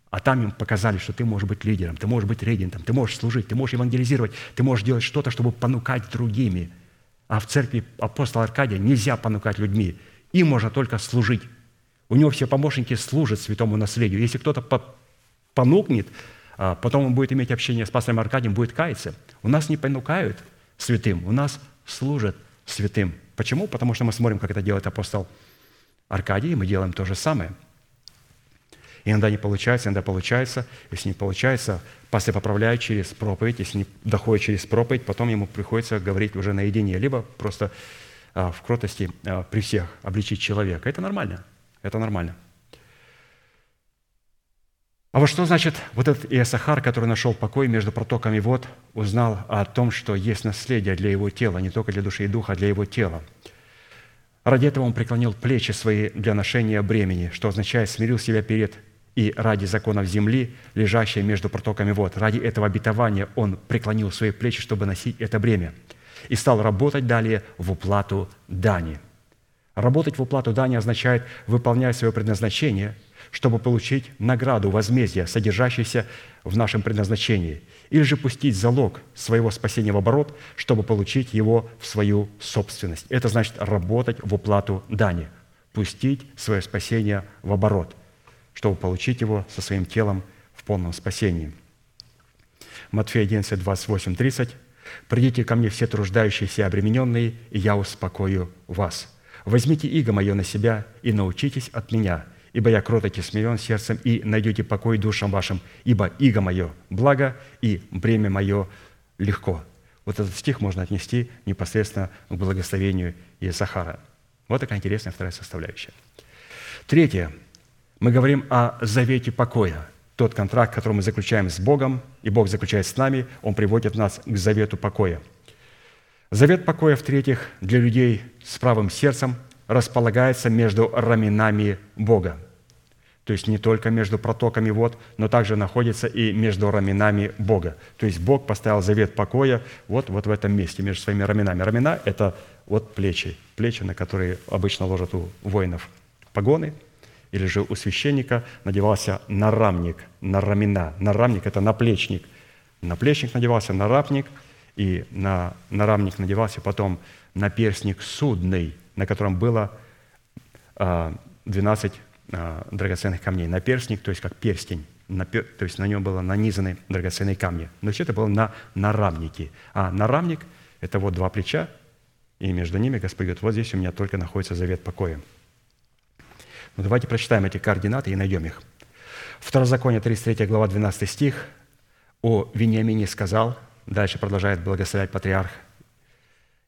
А там им показали, что ты можешь быть лидером, ты можешь быть регентом, ты можешь служить, ты можешь евангелизировать, ты можешь делать что-то, чтобы понукать другими. А в церкви апостола Аркадия нельзя понукать людьми. Им можно только служить. У него все помощники служат святому наследию. Если кто-то понукнет, а потом он будет иметь общение с пастором Аркадием, будет каяться. У нас не понукают святым, у нас служат святым. Почему? Потому что мы смотрим, как это делает апостол Аркадий, и мы делаем то же самое. Иногда не получается, иногда получается. Если не получается, пастор поправляет через проповедь. Если не доходит через проповедь, потом ему приходится говорить уже наедине, либо просто а, в кротости а, при всех обличить человека. Это нормально. Это нормально. А вот что значит вот этот Иосахар, который нашел покой между протоками вод, узнал о том, что есть наследие для его тела, не только для души и духа, а для его тела. Ради этого он преклонил плечи свои для ношения бремени, что означает смирил себя перед и ради законов земли, лежащей между протоками вод. Ради этого обетования он преклонил свои плечи, чтобы носить это бремя. И стал работать далее в уплату дани. Работать в уплату дани означает выполнять свое предназначение – чтобы получить награду, возмездие, содержащееся в нашем предназначении, или же пустить залог своего спасения в оборот, чтобы получить его в свою собственность. Это значит работать в уплату дани, пустить свое спасение в оборот, чтобы получить его со своим телом в полном спасении. Матфея 11, 28, 30. «Придите ко мне все труждающиеся и обремененные, и я успокою вас. Возьмите иго мое на себя и научитесь от меня – ибо я кроток и смирен сердцем, и найдете покой душам вашим, ибо иго мое благо, и бремя мое легко». Вот этот стих можно отнести непосредственно к благословению Иесахара. Вот такая интересная вторая составляющая. Третье. Мы говорим о завете покоя. Тот контракт, который мы заключаем с Богом, и Бог заключает с нами, Он приводит нас к завету покоя. Завет покоя, в-третьих, для людей с правым сердцем располагается между раменами Бога то есть не только между протоками вод, но также находится и между раменами Бога. То есть Бог поставил завет покоя вот, вот в этом месте, между своими раменами. Рамена – это вот плечи, плечи, на которые обычно ложат у воинов погоны, или же у священника надевался нарамник, на рамена. Нарамник – это наплечник. Наплечник надевался, нарамник, и на нарамник надевался, потом на перстник судный, на котором было 12 а, драгоценных камней. На перстник, то есть как перстень, то есть на нем было нанизаны драгоценные камни. Но все это было на нарамнике. А нарамник – это вот два плеча, и между ними Господь говорит, вот здесь у меня только находится завет покоя. Ну, давайте прочитаем эти координаты и найдем их. Второзаконие, 33 глава, 12 стих. «О Вениамине сказал, дальше продолжает благословлять патриарх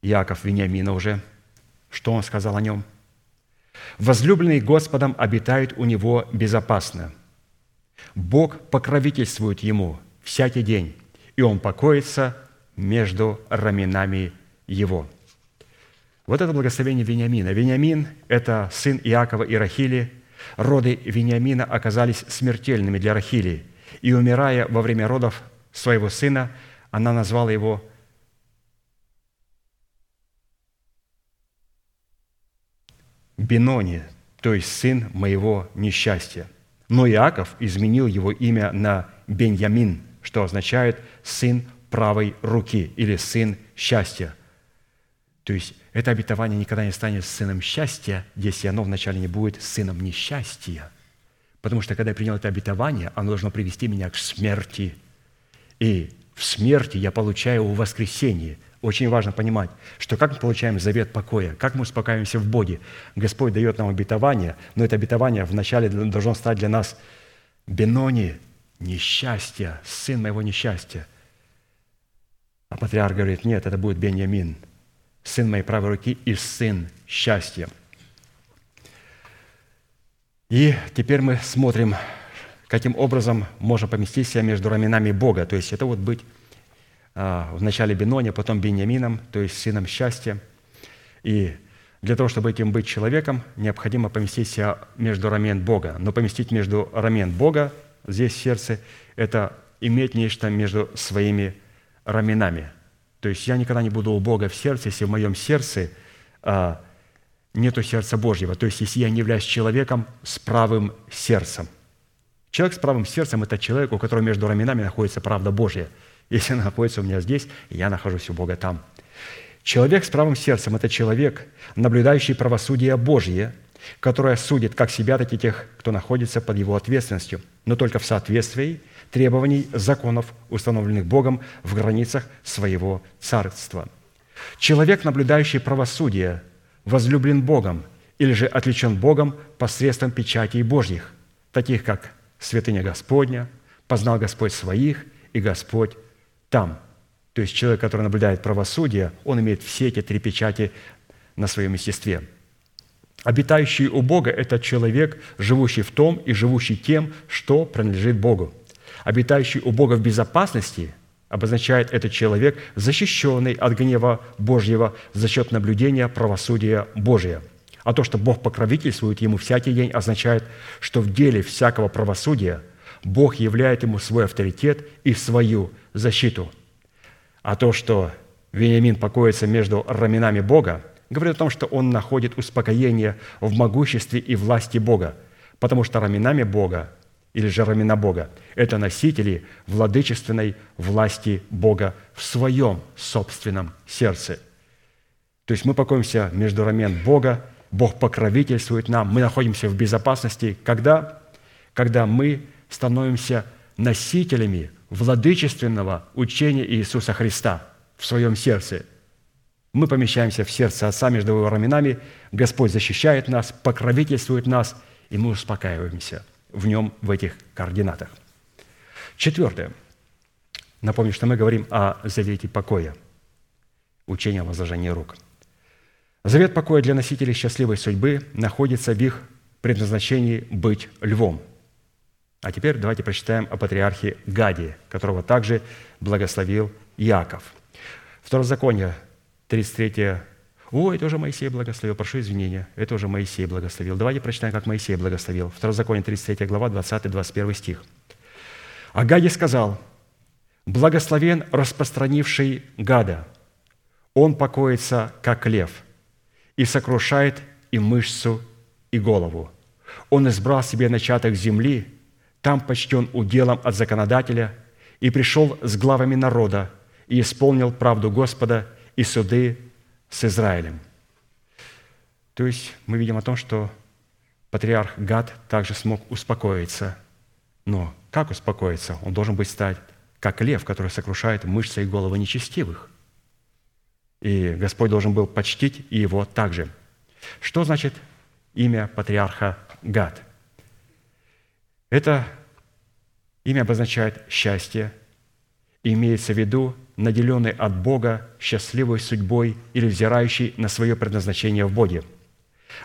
Яков Вениамина уже, что он сказал о нем? «Возлюбленный Господом обитает у него безопасно. Бог покровительствует ему всякий день, и он покоится между раменами его». Вот это благословение Вениамина. Вениамин – это сын Иакова и Рахили. Роды Вениамина оказались смертельными для Рахили. И, умирая во время родов своего сына, она назвала его Бенони, то есть сын моего несчастья. Но Иаков изменил его имя на Беньямин, что означает сын правой руки или сын счастья. То есть это обетование никогда не станет сыном счастья, если оно вначале не будет сыном несчастья. Потому что когда я принял это обетование, оно должно привести меня к смерти. И в смерти я получаю воскресение. Очень важно понимать, что как мы получаем завет покоя, как мы успокаиваемся в Боге. Господь дает нам обетование, но это обетование вначале должно стать для нас Бенони, несчастье, сын моего несчастья. А патриарх говорит, нет, это будет Беньямин – сын моей правой руки и сын счастья. И теперь мы смотрим, каким образом можно поместить себя между раменами Бога. То есть это вот быть а, в начале Беноне, потом Беньямином, то есть сыном счастья. И для того, чтобы этим быть человеком, необходимо поместить себя между рамен Бога. Но поместить между рамен Бога здесь в сердце – это иметь нечто между своими раменами – то есть я никогда не буду у Бога в сердце, если в моем сердце а, нету сердца Божьего. То есть если я не являюсь человеком с правым сердцем. Человек с правым сердцем – это человек, у которого между раменами находится правда Божья. Если она находится у меня здесь, я нахожусь у Бога там. Человек с правым сердцем – это человек, наблюдающий правосудие Божье, которое судит как себя, так и тех, кто находится под его ответственностью, но только в соответствии требований законов, установленных Богом в границах своего царства. Человек, наблюдающий правосудие, возлюблен Богом или же отличен Богом посредством печатей Божьих, таких как святыня Господня, познал Господь своих и Господь там. То есть человек, который наблюдает правосудие, он имеет все эти три печати на своем естестве. Обитающий у Бога – это человек, живущий в том и живущий тем, что принадлежит Богу обитающий у Бога в безопасности, обозначает этот человек, защищенный от гнева Божьего за счет наблюдения правосудия Божия. А то, что Бог покровительствует ему всякий день, означает, что в деле всякого правосудия Бог являет ему свой авторитет и свою защиту. А то, что Вениамин покоится между раменами Бога, говорит о том, что он находит успокоение в могуществе и власти Бога, потому что раменами Бога или же рамена Бога. Это носители владычественной власти Бога в своем собственном сердце. То есть мы покоимся между рамен Бога, Бог покровительствует нам, мы находимся в безопасности, когда, когда мы становимся носителями владычественного учения Иисуса Христа в своем сердце. Мы помещаемся в сердце Отца между его раменами, Господь защищает нас, покровительствует нас, и мы успокаиваемся – в нем, в этих координатах. Четвертое. Напомню, что мы говорим о завете покоя, учение о возложении рук. Завет покоя для носителей счастливой судьбы находится в их предназначении быть львом. А теперь давайте прочитаем о патриархе Гаде, которого также благословил Иаков. Второзаконие, 33 о, это уже Моисей благословил, прошу извинения, это уже Моисей благословил. Давайте прочитаем, как Моисей благословил. Второзаконие, 33 глава, 20-21 стих. А Гаде сказал, «Благословен распространивший гада, он покоится, как лев, и сокрушает и мышцу, и голову. Он избрал себе начаток земли, там почтен уделом от законодателя, и пришел с главами народа, и исполнил правду Господа и суды с Израилем». То есть мы видим о том, что патриарх Гад также смог успокоиться. Но как успокоиться? Он должен быть стать как лев, который сокрушает мышцы и головы нечестивых. И Господь должен был почтить и его также. Что значит имя патриарха Гад? Это имя обозначает счастье, имеется в виду наделенный от Бога счастливой судьбой или взирающий на свое предназначение в Боге –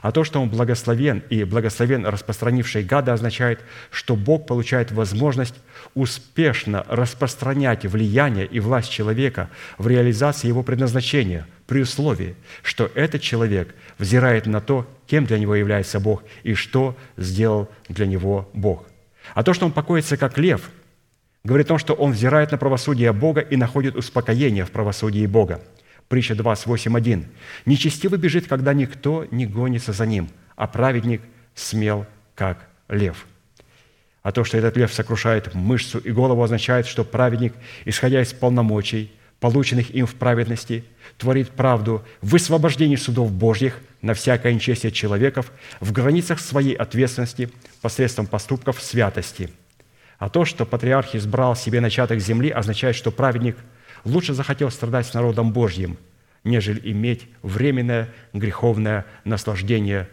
а то, что он благословен и благословен распространивший гада, означает, что Бог получает возможность успешно распространять влияние и власть человека в реализации его предназначения, при условии, что этот человек взирает на то, кем для него является Бог и что сделал для него Бог. А то, что он покоится как лев, говорит о том, что он взирает на правосудие Бога и находит успокоение в правосудии Бога – Притча 28.1. «Нечестивый бежит, когда никто не гонится за ним, а праведник смел, как лев». А то, что этот лев сокрушает мышцу и голову, означает, что праведник, исходя из полномочий, полученных им в праведности, творит правду в высвобождении судов Божьих на всякое нечестие человеков в границах своей ответственности посредством поступков святости. А то, что патриарх избрал себе начаток земли, означает, что праведник – лучше захотел страдать с народом Божьим, нежели иметь временное греховное наслаждение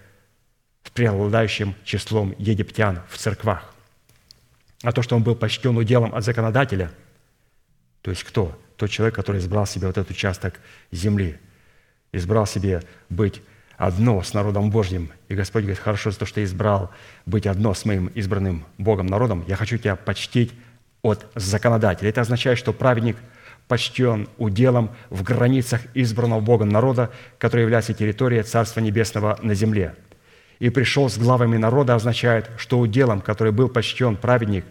с преобладающим числом египтян в церквах. А то, что он был почтен уделом от законодателя, то есть кто? Тот человек, который избрал себе вот этот участок земли, избрал себе быть одно с народом Божьим. И Господь говорит, хорошо за то, что ты избрал быть одно с моим избранным Богом народом, я хочу тебя почтить от законодателя. Это означает, что праведник – почтен уделом в границах избранного Богом народа, который является территорией Царства Небесного на земле. И пришел с главами народа означает, что уделом, который был почтен праведник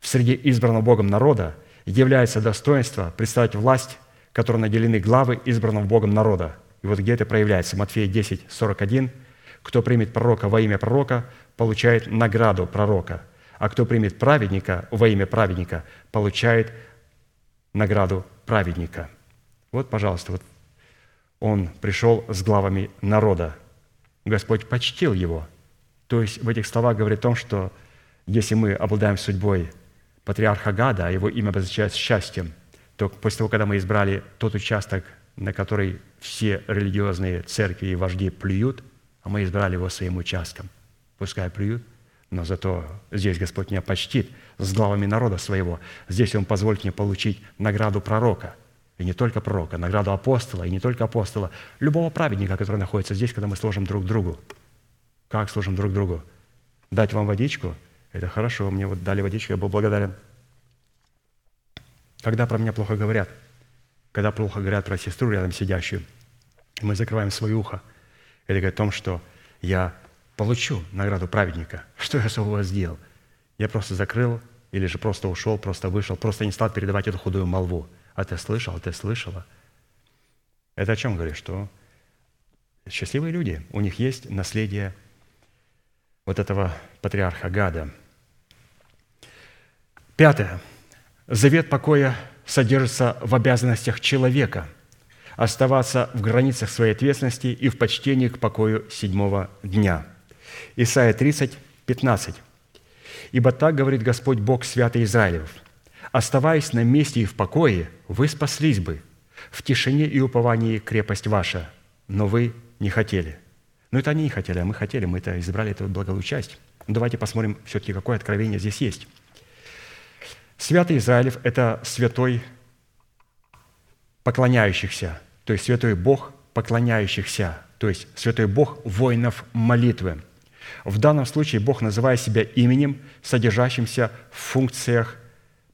в среде избранного Богом народа, является достоинство представить власть, которой наделены главы избранного Богом народа. И вот где это проявляется? Матфея 10, 41. «Кто примет пророка во имя пророка, получает награду пророка, а кто примет праведника во имя праведника, получает награду праведника. Вот, пожалуйста, вот он пришел с главами народа. Господь почтил его. То есть в этих словах говорит о том, что если мы обладаем судьбой патриарха Гада, а его имя обозначает счастьем, то после того, когда мы избрали тот участок, на который все религиозные церкви и вожди плюют, а мы избрали его своим участком, пускай плюют – но зато здесь Господь меня почтит с главами народа своего. Здесь Он позволит мне получить награду пророка. И не только пророка, награду апостола, и не только апостола, любого праведника, который находится здесь, когда мы служим друг другу. Как служим друг другу? Дать вам водичку – это хорошо, мне вот дали водичку, я был благодарен. Когда про меня плохо говорят, когда плохо говорят про сестру рядом сидящую, мы закрываем свое ухо, это говорит о том, что я получу награду праведника. (laughs) Что я особого сделал? Я просто закрыл, или же просто ушел, просто вышел, просто не стал передавать эту худую молву. А ты слышал, а ты слышала? Это о чем говорит? Что счастливые люди, у них есть наследие вот этого патриарха Гада. Пятое. Завет покоя содержится в обязанностях человека оставаться в границах своей ответственности и в почтении к покою седьмого дня – Исайя 30, 15. «Ибо так говорит Господь Бог святый Израилев, оставаясь на месте и в покое, вы спаслись бы, в тишине и уповании крепость ваша, но вы не хотели». Но это они не хотели, а мы хотели, мы это избрали эту благовую часть. Но давайте посмотрим все-таки, какое откровение здесь есть. Святый Израилев – это святой поклоняющихся, то есть святой Бог поклоняющихся, то есть святой Бог воинов молитвы – в данном случае Бог называет себя именем, содержащимся в функциях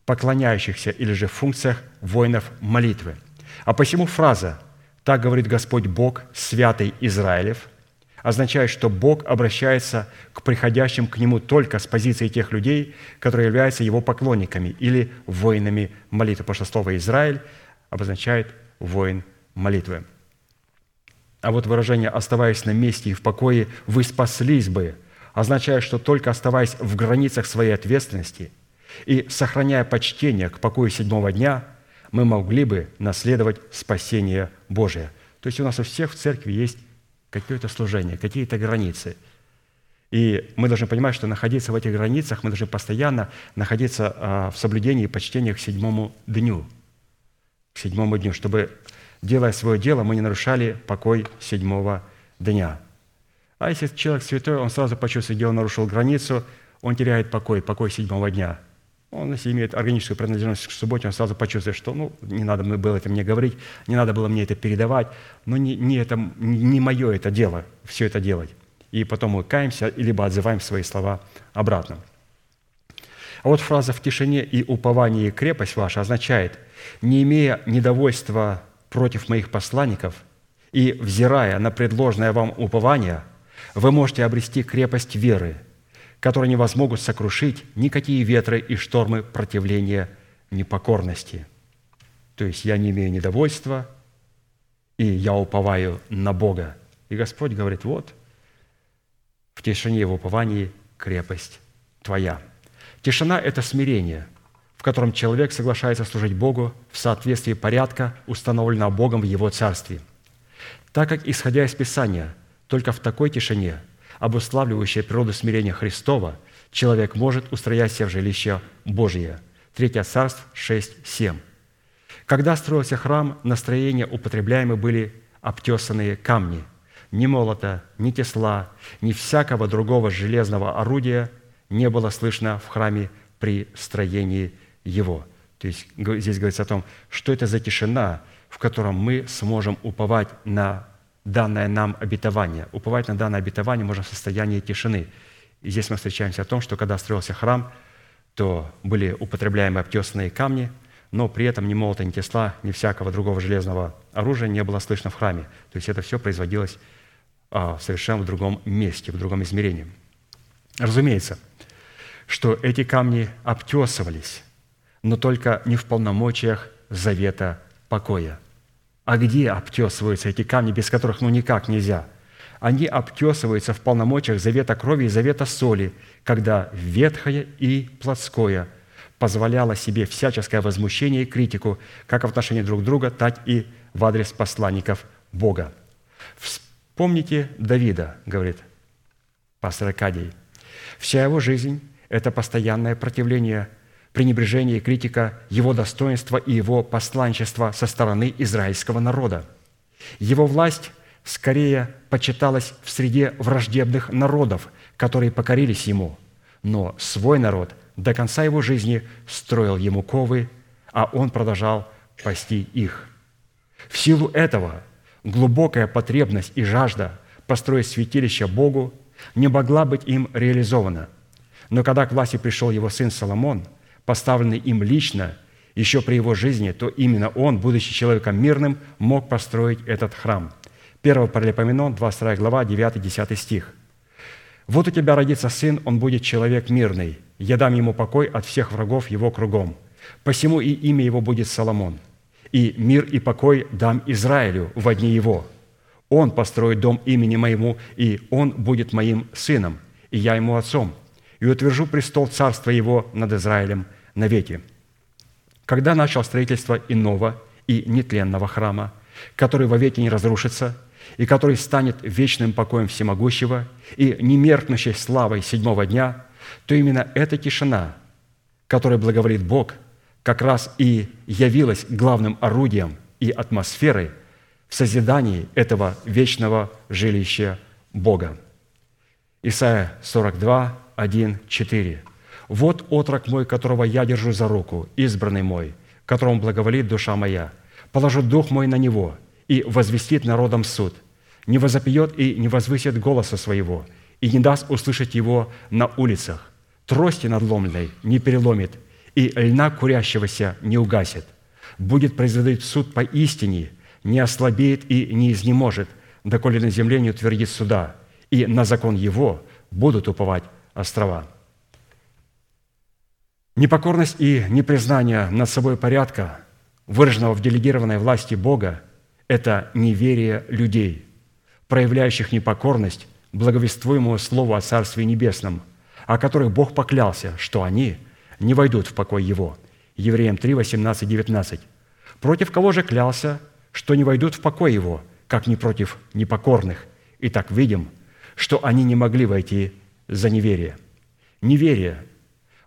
поклоняющихся или же в функциях воинов молитвы. А посему фраза «Так говорит Господь Бог, святый Израилев» означает, что Бог обращается к приходящим к Нему только с позиции тех людей, которые являются Его поклонниками или воинами молитвы, потому что слово «Израиль» обозначает воин молитвы. А вот выражение «оставаясь на месте и в покое, вы спаслись бы» означает, что только оставаясь в границах своей ответственности и сохраняя почтение к покою седьмого дня, мы могли бы наследовать спасение Божие. То есть у нас у всех в церкви есть какое-то служение, какие-то границы. И мы должны понимать, что находиться в этих границах, мы должны постоянно находиться а, в соблюдении и почтении к седьмому дню. К седьмому дню, чтобы, делая свое дело, мы не нарушали покой седьмого дня. А если человек святой, он сразу почувствует, где он нарушил границу, он теряет покой, покой седьмого дня – он, если имеет органическую принадлежность к субботе, он сразу почувствует, что ну, не надо было это мне говорить, не надо было мне это передавать, но не, не, это, не мое это дело, все это делать. И потом мы каемся, либо отзываем свои слова обратно. А вот фраза «в тишине и уповании крепость ваша» означает, не имея недовольства против моих посланников и взирая на предложенное вам упование, вы можете обрести крепость веры – которые не возмогут сокрушить никакие ветры и штормы противления непокорности. То есть я не имею недовольства, и я уповаю на Бога. И Господь говорит, вот, в тишине его уповании крепость твоя. Тишина – это смирение, в котором человек соглашается служить Богу в соответствии порядка, установленного Богом в Его Царстве. Так как, исходя из Писания, только в такой тишине – обуславливающее природу смирения Христова, человек может устроять себе в жилище Божье. Третье царство 6, 7. Когда строился храм, на строение употребляемы были обтесанные камни. Ни молота, ни тесла, ни всякого другого железного орудия не было слышно в храме при строении его. То есть здесь говорится о том, что это за тишина, в котором мы сможем уповать на данное нам обетование. Уповать на данное обетование можно в состоянии тишины. И здесь мы встречаемся о том, что когда строился храм, то были употребляемы обтесанные камни, но при этом ни молота, ни тесла, ни всякого другого железного оружия не было слышно в храме. То есть это все производилось а, в совершенно другом месте, в другом измерении. Разумеется, что эти камни обтесывались, но только не в полномочиях завета покоя – а где обтесываются эти камни, без которых ну никак нельзя? Они обтесываются в полномочиях завета крови и завета соли, когда ветхое и плотское позволяло себе всяческое возмущение и критику как в отношении друг друга, так и в адрес посланников Бога. Вспомните Давида, говорит пастор Акадий. Вся его жизнь – это постоянное противление – пренебрежение и критика его достоинства и его посланчества со стороны израильского народа. Его власть скорее почиталась в среде враждебных народов, которые покорились ему, но свой народ до конца его жизни строил ему ковы, а он продолжал пасти их. В силу этого глубокая потребность и жажда построить святилище Богу не могла быть им реализована. Но когда к власти пришел его сын Соломон – поставленный им лично еще при его жизни, то именно он, будучи человеком мирным, мог построить этот храм. 1 Паралипоменон, 22 глава, 9-10 стих. «Вот у тебя родится сын, он будет человек мирный. Я дам ему покой от всех врагов его кругом. Посему и имя его будет Соломон. И мир и покой дам Израилю в дни его. Он построит дом имени моему, и он будет моим сыном, и я ему отцом и утвержу престол царства его над Израилем навеки». Когда начал строительство иного и нетленного храма, который вовеки не разрушится, и который станет вечным покоем всемогущего и немеркнущей славой седьмого дня, то именно эта тишина, которой благоволит Бог, как раз и явилась главным орудием и атмосферой в созидании этого вечного жилища Бога. Исайя 42, 1, 4. «Вот отрок мой, которого я держу за руку, избранный мой, которому благоволит душа моя. Положу дух мой на него и возвестит народом суд. Не возопьет и не возвысит голоса своего, и не даст услышать его на улицах. Трости надломленной не переломит, и льна курящегося не угасит. Будет производить суд по истине, не ослабеет и не изнеможет, доколе на земле не утвердит суда, и на закон его будут уповать острова. Непокорность и непризнание над собой порядка, выраженного в делегированной власти Бога, это неверие людей, проявляющих непокорность благовествуемого Слову о Царстве Небесном, о которых Бог поклялся, что они не войдут в покой Его. Евреям 3, 18, 19. Против кого же клялся, что не войдут в покой его, как не против непокорных? И так видим, что они не могли войти за неверие. Неверие,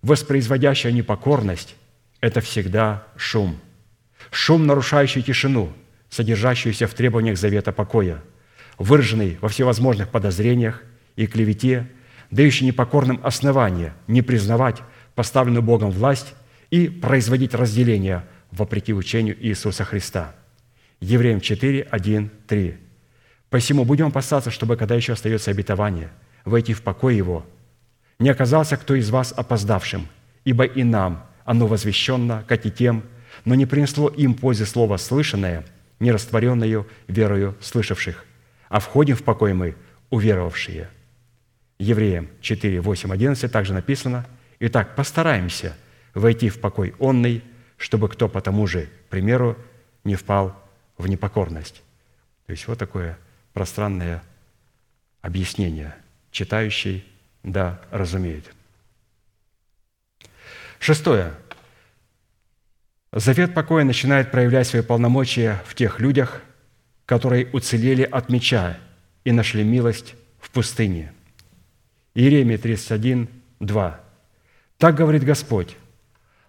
воспроизводящее непокорность, это всегда шум. Шум, нарушающий тишину, содержащуюся в требованиях завета покоя, выраженный во всевозможных подозрениях и клевете, дающий непокорным основания не признавать поставленную Богом власть и производить разделение вопреки учению Иисуса Христа. Евреям 4, 1, 3. «Посему будем опасаться, чтобы, когда еще остается обетование, войти в покой Его, не оказался кто из вас опоздавшим, ибо и нам оно возвещенно, как и тем, но не принесло им пользы слово слышанное, не растворенное верою слышавших, а входим в покой мы, уверовавшие». Евреям 4, 8, 11 также написано, «Итак, постараемся войти в покой онный, чтобы кто по тому же примеру не впал в непокорность». То есть вот такое пространное объяснение. Читающий, да, разумеет. Шестое. Завет покоя начинает проявлять свои полномочия в тех людях, которые уцелели от меча и нашли милость в пустыне. Иеремия 31, 2. «Так говорит Господь,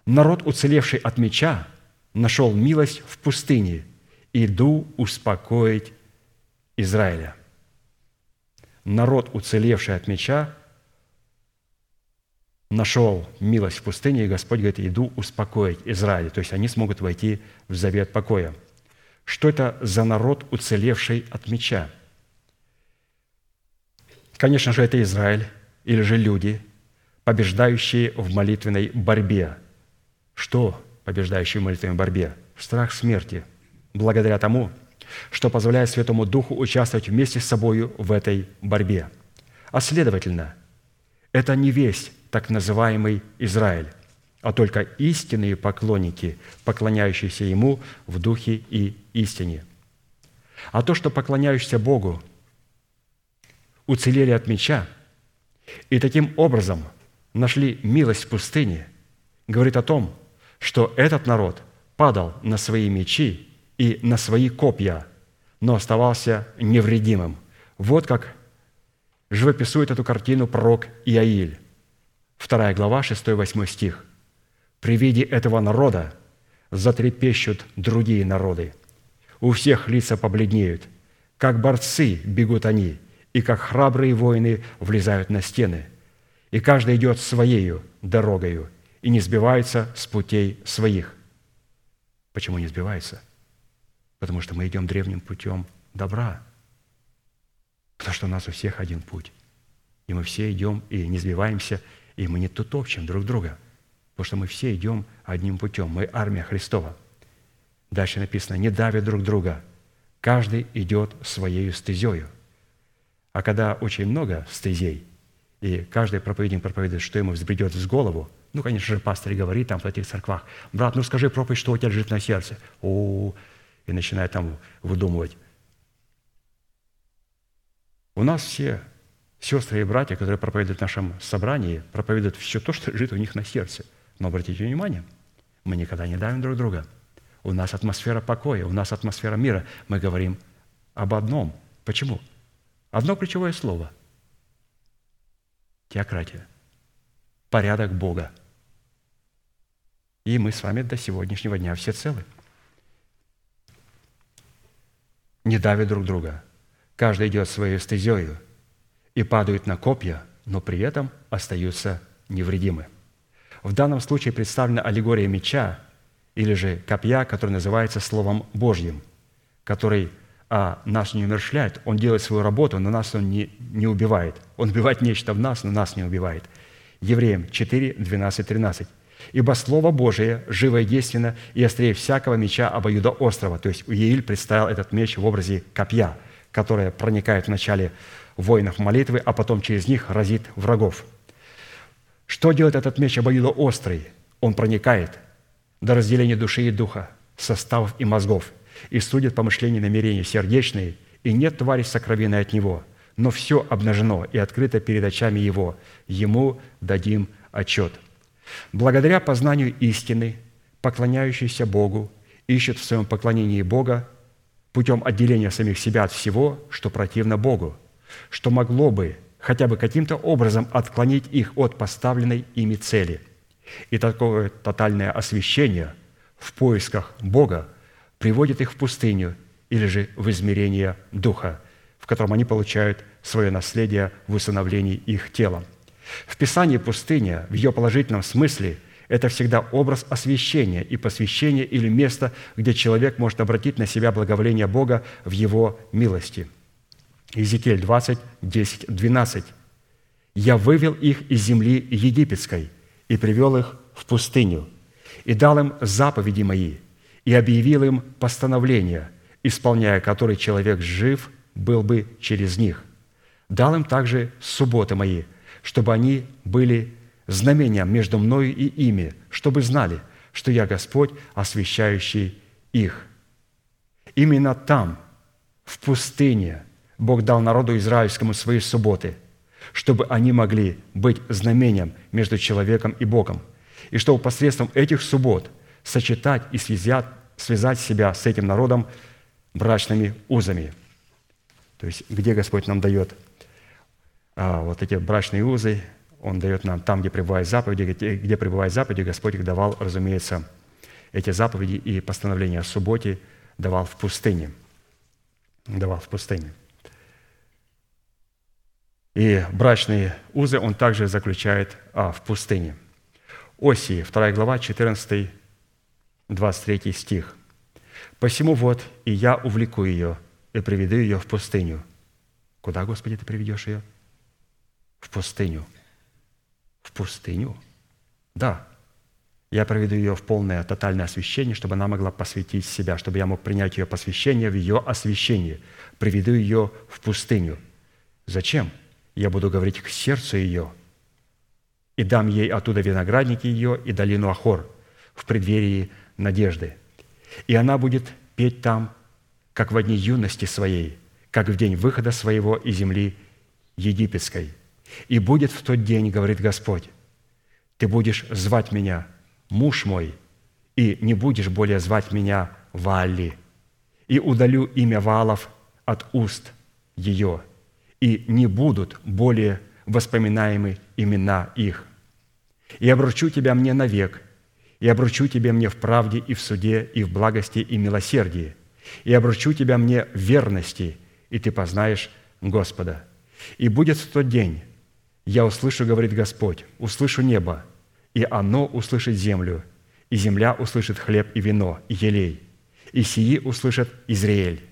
народ, уцелевший от меча, нашел милость в пустыне, иду успокоить Израиля». Народ, уцелевший от меча, нашел милость в пустыне, и Господь говорит, иду успокоить Израиля. То есть они смогут войти в завет покоя. Что это за народ, уцелевший от меча? Конечно же, это Израиль или же люди, побеждающие в молитвенной борьбе. Что побеждающие в молитвенной борьбе? Страх смерти. Благодаря тому, что позволяет Святому Духу участвовать вместе с собою в этой борьбе. А следовательно, это не весь так называемый Израиль, а только истинные поклонники, поклоняющиеся Ему в духе и истине. А то, что поклоняющиеся Богу уцелели от меча и таким образом нашли милость в пустыне, говорит о том, что этот народ падал на свои мечи и на свои копья, но оставался невредимым. Вот как живописует эту картину пророк Иаиль. Вторая глава, 6-8 стих. «При виде этого народа затрепещут другие народы. У всех лица побледнеют. Как борцы бегут они, и как храбрые воины влезают на стены. И каждый идет своею дорогою и не сбивается с путей своих». Почему не сбивается? Потому что мы идем древним путем добра. Потому что у нас у всех один путь. И мы все идем и не сбиваемся, и мы не тут топчем друг друга, потому что мы все идем одним путем. Мы армия Христова. Дальше написано, не давят друг друга. Каждый идет своей стезею. А когда очень много стезей, и каждый проповедник проповедует, что ему взбредет в голову, ну, конечно же, пастор говорит там в этих церквах, брат, ну скажи проповедь, что у тебя лежит на сердце. О, и начинает там выдумывать. У нас все сестры и братья, которые проповедуют в нашем собрании, проповедуют все то, что лежит у них на сердце. Но обратите внимание, мы никогда не давим друг друга. У нас атмосфера покоя, у нас атмосфера мира. Мы говорим об одном. Почему? Одно ключевое слово. Теократия. Порядок Бога. И мы с вами до сегодняшнего дня все целы. Не давят друг друга. Каждый идет своей стезею – и падают на копья, но при этом остаются невредимы. В данном случае представлена аллегория меча или же копья, который называется Словом Божьим, который а, нас не умершляет, он делает свою работу, но нас он не, не убивает. Он убивает нечто в нас, но нас не убивает. Евреям 4, 12, 13. «Ибо Слово Божие живо и действенно, и острее всякого меча обоюдоострого». То есть Уеиль представил этот меч в образе копья, которое проникает вначале воинов молитвы, а потом через них разит врагов. Что делает этот меч обоюдоострый? Он проникает до разделения души и духа, составов и мозгов, и судит помышления и намерения сердечные, и нет твари сокровенной от него, но все обнажено и открыто перед очами его. Ему дадим отчет. Благодаря познанию истины, поклоняющейся Богу ищут в своем поклонении Бога путем отделения самих себя от всего, что противно Богу, что могло бы хотя бы каким-то образом отклонить их от поставленной ими цели. И такое тотальное освящение в поисках Бога приводит их в пустыню или же в измерение Духа, в котором они получают свое наследие в усыновлении их тела. В Писании пустыня в ее положительном смысле – это всегда образ освящения и посвящения или место, где человек может обратить на себя благоволение Бога в его милости. Иезекииль 20, 10, 12. «Я вывел их из земли египетской и привел их в пустыню, и дал им заповеди мои, и объявил им постановления, исполняя которые человек жив был бы через них. Дал им также субботы мои, чтобы они были знамением между мною и ими, чтобы знали, что я Господь, освящающий их. Именно там, в пустыне, Бог дал народу израильскому свои субботы, чтобы они могли быть знамением между человеком и Богом, и чтобы посредством этих суббот сочетать и связать, связать себя с этим народом брачными узами. То есть, где Господь нам дает вот эти брачные узы, Он дает нам там, где пребывают заповеди, где, пребывают заповеди, Господь их давал, разумеется, эти заповеди и постановления о субботе давал в пустыне. Давал в пустыне. И брачные узы он также заключает а, в пустыне. Осии, 2 глава, 14, 23 стих. «Посему вот и я увлеку ее и приведу ее в пустыню». Куда, Господи, ты приведешь ее? В пустыню. В пустыню? Да. Я проведу ее в полное, тотальное освящение, чтобы она могла посвятить себя, чтобы я мог принять ее посвящение в ее освящение. Приведу ее в пустыню. Зачем? я буду говорить к сердцу ее, и дам ей оттуда виноградники ее и долину Ахор в преддверии надежды. И она будет петь там, как в дни юности своей, как в день выхода своего из земли египетской. И будет в тот день, говорит Господь, ты будешь звать меня, муж мой, и не будешь более звать меня Ваали, и удалю имя Ваалов от уст ее, и не будут более воспоминаемы имена их. И обручу тебя мне навек, и обручу тебя мне в правде и в суде, и в благости и милосердии, и обручу тебя мне в верности, и ты познаешь Господа. И будет в тот день, я услышу, говорит Господь, услышу небо, и оно услышит землю, и земля услышит хлеб и вино, и елей, и сии услышит Израиль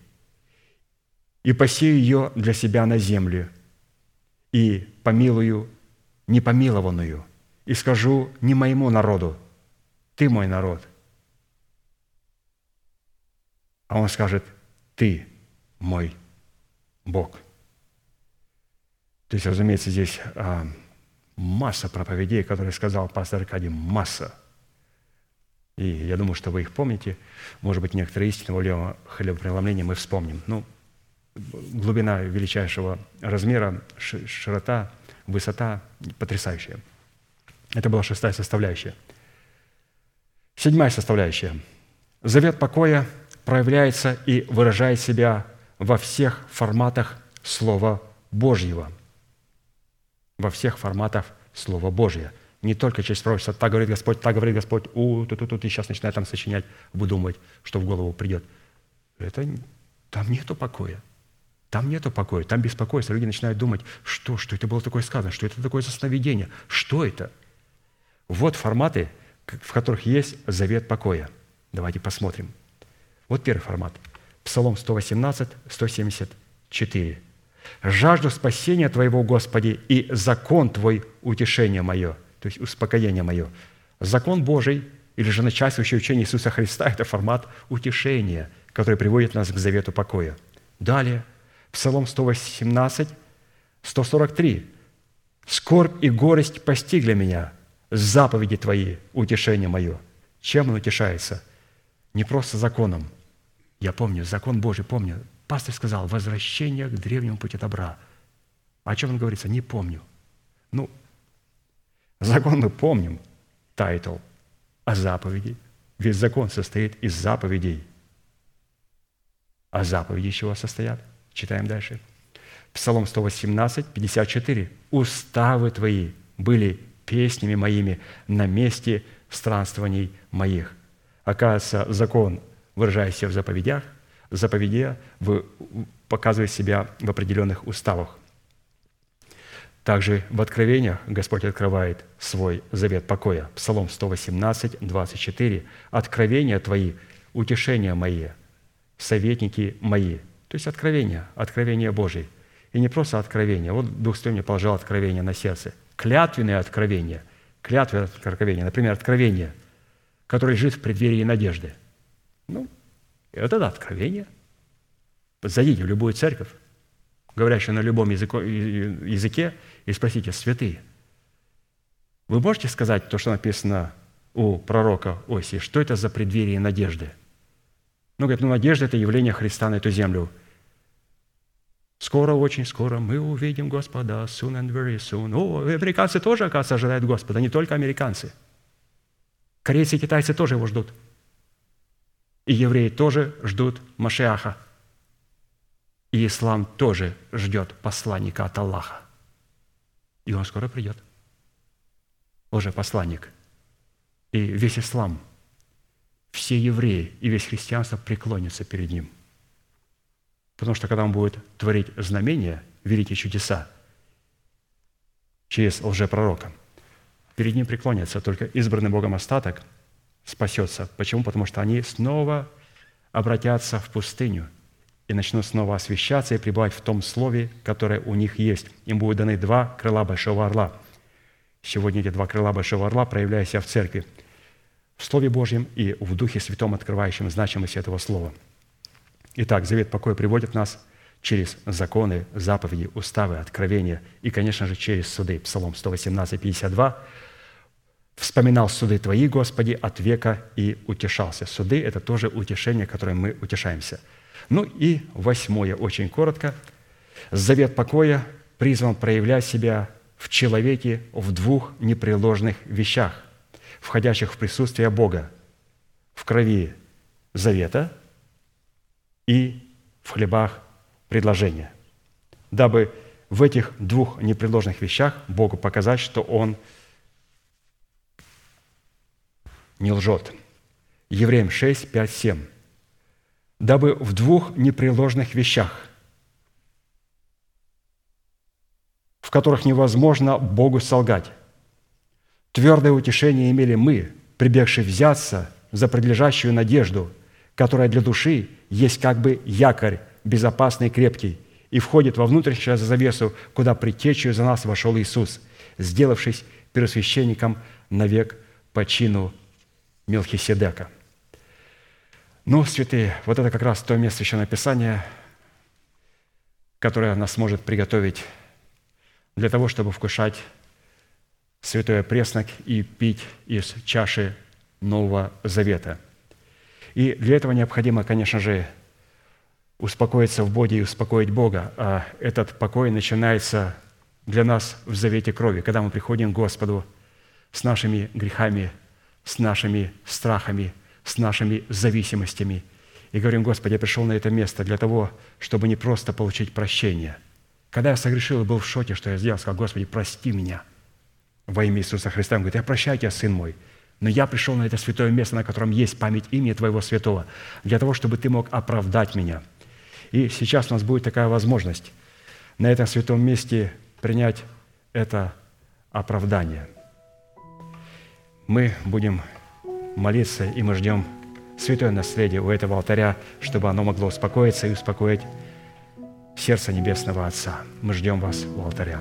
и посею ее для себя на землю, и помилую непомилованную, и скажу не моему народу, ты мой народ. А он скажет, ты мой Бог. То есть, разумеется, здесь а, масса проповедей, которые сказал пастор Аркадий, масса. И я думаю, что вы их помните. Может быть, некоторые истины в хлебопреломления мы вспомним. Ну, глубина величайшего размера, широта, высота потрясающая. Это была шестая составляющая. Седьмая составляющая. Завет покоя проявляется и выражает себя во всех форматах Слова Божьего. Во всех форматах Слова Божьего. Не только через пророчество. Так говорит Господь, так говорит Господь. У, тут, тут, тут. И сейчас начинает там сочинять, выдумывать, что в голову придет. Это, там нету покоя. Там нету покоя, там беспокойство. Люди начинают думать, что, что это было такое сказано, что это такое за сновидение, что это? Вот форматы, в которых есть завет покоя. Давайте посмотрим. Вот первый формат. Псалом 118, 174. «Жажду спасения Твоего, Господи, и закон Твой – утешение мое». То есть успокоение мое. Закон Божий или же начальствующее учение Иисуса Христа – это формат утешения, который приводит нас к завету покоя. Далее – Псалом 118, 143. «Скорбь и горесть постигли меня, заповеди Твои, утешение мое». Чем он утешается? Не просто законом. Я помню, закон Божий, помню. Пастор сказал, возвращение к древнему пути добра. О чем он говорится? Не помню. Ну, закон мы помним, title, а заповеди? Ведь закон состоит из заповедей. А заповеди чего состоят? Читаем дальше. Псалом 118, 54. «Уставы твои были песнями моими на месте странствований моих». Оказывается, закон, выражающийся в заповедях, заповеде показывает себя в определенных уставах. Также в Откровениях Господь открывает свой завет покоя. Псалом 118, 24. «Откровения твои, утешения мои, советники мои». То есть откровения, откровения Божьи. И не просто откровения. Вот Дух Святой мне положил откровение на сердце. Клятвенное откровение. Клятвенное откровение. Например, откровение, которое лежит в преддверии надежды. Ну, это да, откровение. Зайдите в любую церковь, говорящую на любом языке, и спросите, святые, вы можете сказать то, что написано у пророка Оси, что это за преддверие надежды? Ну, говорит, ну, надежда – это явление Христа на эту землю. Скоро, очень скоро мы увидим Господа, soon and very soon. О, американцы тоже, оказывается, ожидают Господа, не только американцы. Корейцы и китайцы тоже его ждут. И евреи тоже ждут Машиаха. И ислам тоже ждет посланника от Аллаха. И он скоро придет. Уже посланник. И весь ислам, все евреи и весь христианство преклонятся перед ним. Потому что когда он будет творить знамения, великие чудеса, через лжепророка, перед ним преклонятся только избранный Богом остаток спасется. Почему? Потому что они снова обратятся в пустыню – и начнут снова освещаться и пребывать в том слове, которое у них есть. Им будут даны два крыла Большого Орла. Сегодня эти два крыла Большого Орла проявляют себя в церкви, в Слове Божьем и в Духе Святом, открывающем значимость этого Слова. Итак, завет покоя приводит нас через законы, заповеди, уставы, откровения и, конечно же, через суды. Псалом 118, 52. «Вспоминал суды Твои, Господи, от века и утешался». Суды – это тоже утешение, которым мы утешаемся – ну и восьмое, очень коротко. Завет покоя призван проявлять себя в человеке в двух непреложных вещах, входящих в присутствие Бога, в крови завета и в хлебах предложения, дабы в этих двух непреложных вещах Богу показать, что Он не лжет. Евреям 6, 5, 7 дабы в двух непреложных вещах, в которых невозможно Богу солгать, твердое утешение имели мы, прибегшие взяться за предлежащую надежду, которая для души есть как бы якорь, безопасный и крепкий, и входит во внутреннюю завесу, куда притечью за нас вошел Иисус, сделавшись первосвященником навек по чину Мелхиседека. Ну, святые, вот это как раз то место Священного Писания, которое нас может приготовить для того, чтобы вкушать святое преснок и пить из чаши Нового Завета. И для этого необходимо, конечно же, успокоиться в Боге и успокоить Бога. А этот покой начинается для нас в завете крови, когда мы приходим к Господу с нашими грехами, с нашими страхами – с нашими зависимостями. И говорим, Господи, я пришел на это место для того, чтобы не просто получить прощение. Когда я согрешил и был в шоке, что я сделал, сказал, Господи, прости меня во имя Иисуса Христа. Он говорит, я прощаю тебя, сын мой, но я пришел на это святое место, на котором есть память имени Твоего святого, для того, чтобы Ты мог оправдать меня. И сейчас у нас будет такая возможность на этом святом месте принять это оправдание. Мы будем молиться, и мы ждем святое наследие у этого алтаря, чтобы оно могло успокоиться и успокоить сердце Небесного Отца. Мы ждем вас у алтаря.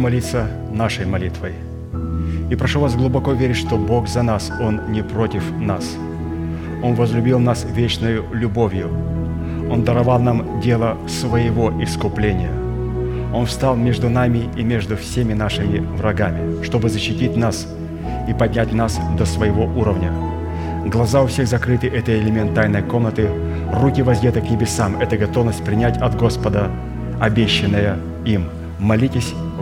Молиться нашей молитвой. И прошу вас глубоко верить, что Бог за нас, Он не против нас. Он возлюбил нас вечной любовью. Он даровал нам дело своего искупления. Он встал между нами и между всеми нашими врагами, чтобы защитить нас и поднять нас до своего уровня. Глаза у всех закрыты – это элемент тайной комнаты, руки воздеты к небесам – это готовность принять от Господа обещанное им. Молитесь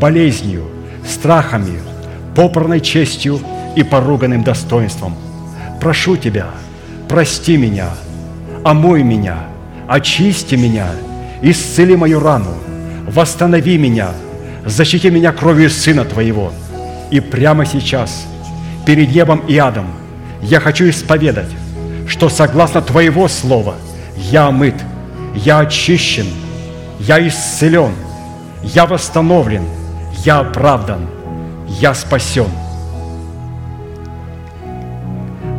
болезнью, страхами, попранной честью и поруганным достоинством. Прошу Тебя, прости меня, омой меня, очисти меня, исцели мою рану, восстанови меня, защити меня кровью Сына Твоего. И прямо сейчас, перед небом и адом, я хочу исповедать, что согласно Твоего Слова я омыт, я очищен, я исцелен, я восстановлен, я оправдан, я спасен.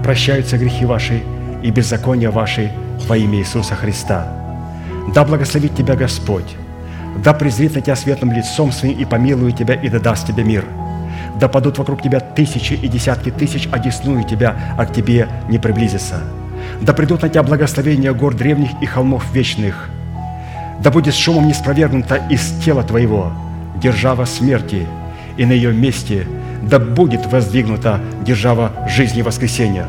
Прощаются грехи ваши и беззакония ваши во имя Иисуса Христа. Да благословит тебя Господь, да презрит на тебя светлым лицом своим и помилует тебя и да даст тебе мир. Да падут вокруг тебя тысячи и десятки тысяч, одесную тебя, а к тебе не приблизится. Да придут на тебя благословения гор древних и холмов вечных. Да будет шумом не спровергнута из тела твоего держава смерти, и на ее месте да будет воздвигнута держава жизни воскресения.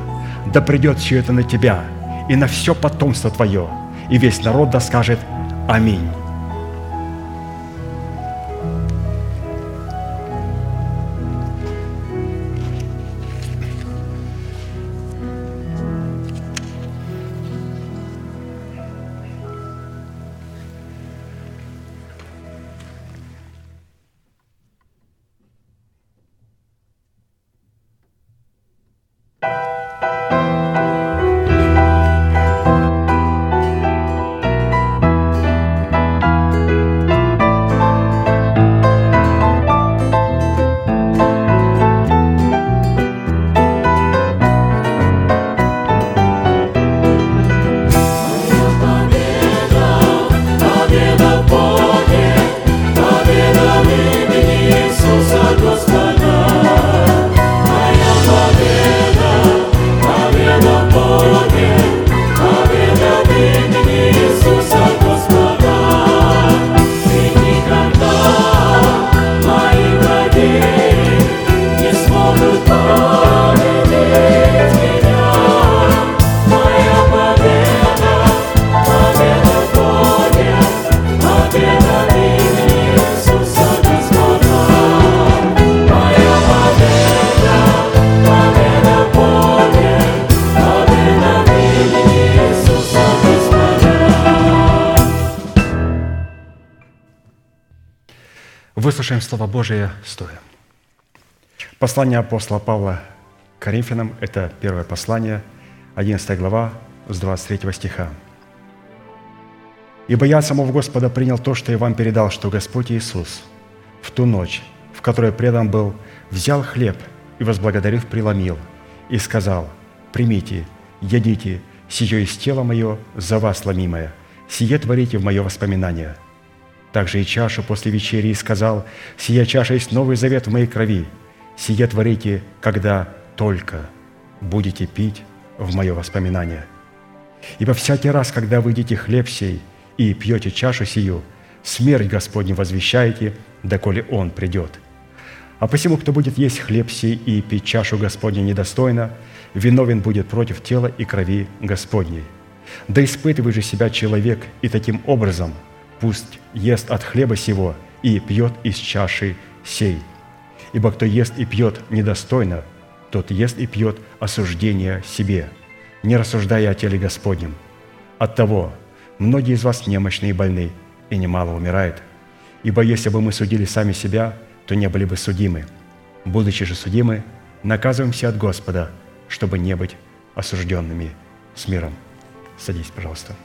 Да придет все это на тебя и на все потомство твое, и весь народ да скажет Аминь. Божие стоя. Послание апостола Павла Коринфянам – это первое послание, 11 глава, с 23 стиха. «Ибо я самого Господа принял то, что я вам передал, что Господь Иисус в ту ночь, в которой предан был, взял хлеб и, возблагодарив, преломил, и сказал, «Примите, едите, сие из тела мое, за вас ломимое, сие творите в мое воспоминание» также и чашу после вечери и сказал, «Сия чаша есть новый завет в моей крови. Сие творите, когда только будете пить в мое воспоминание. Ибо всякий раз, когда вы едите хлеб сей и пьете чашу сию, смерть Господню возвещаете, доколе Он придет. А посему, кто будет есть хлеб сей и пить чашу Господня недостойно, виновен будет против тела и крови Господней. Да испытывай же себя человек, и таким образом – пусть ест от хлеба сего и пьет из чаши сей. Ибо кто ест и пьет недостойно, тот ест и пьет осуждение себе, не рассуждая о теле Господнем. Оттого многие из вас немощны и больны, и немало умирает. Ибо если бы мы судили сами себя, то не были бы судимы. Будучи же судимы, наказываемся от Господа, чтобы не быть осужденными с миром. Садись, пожалуйста.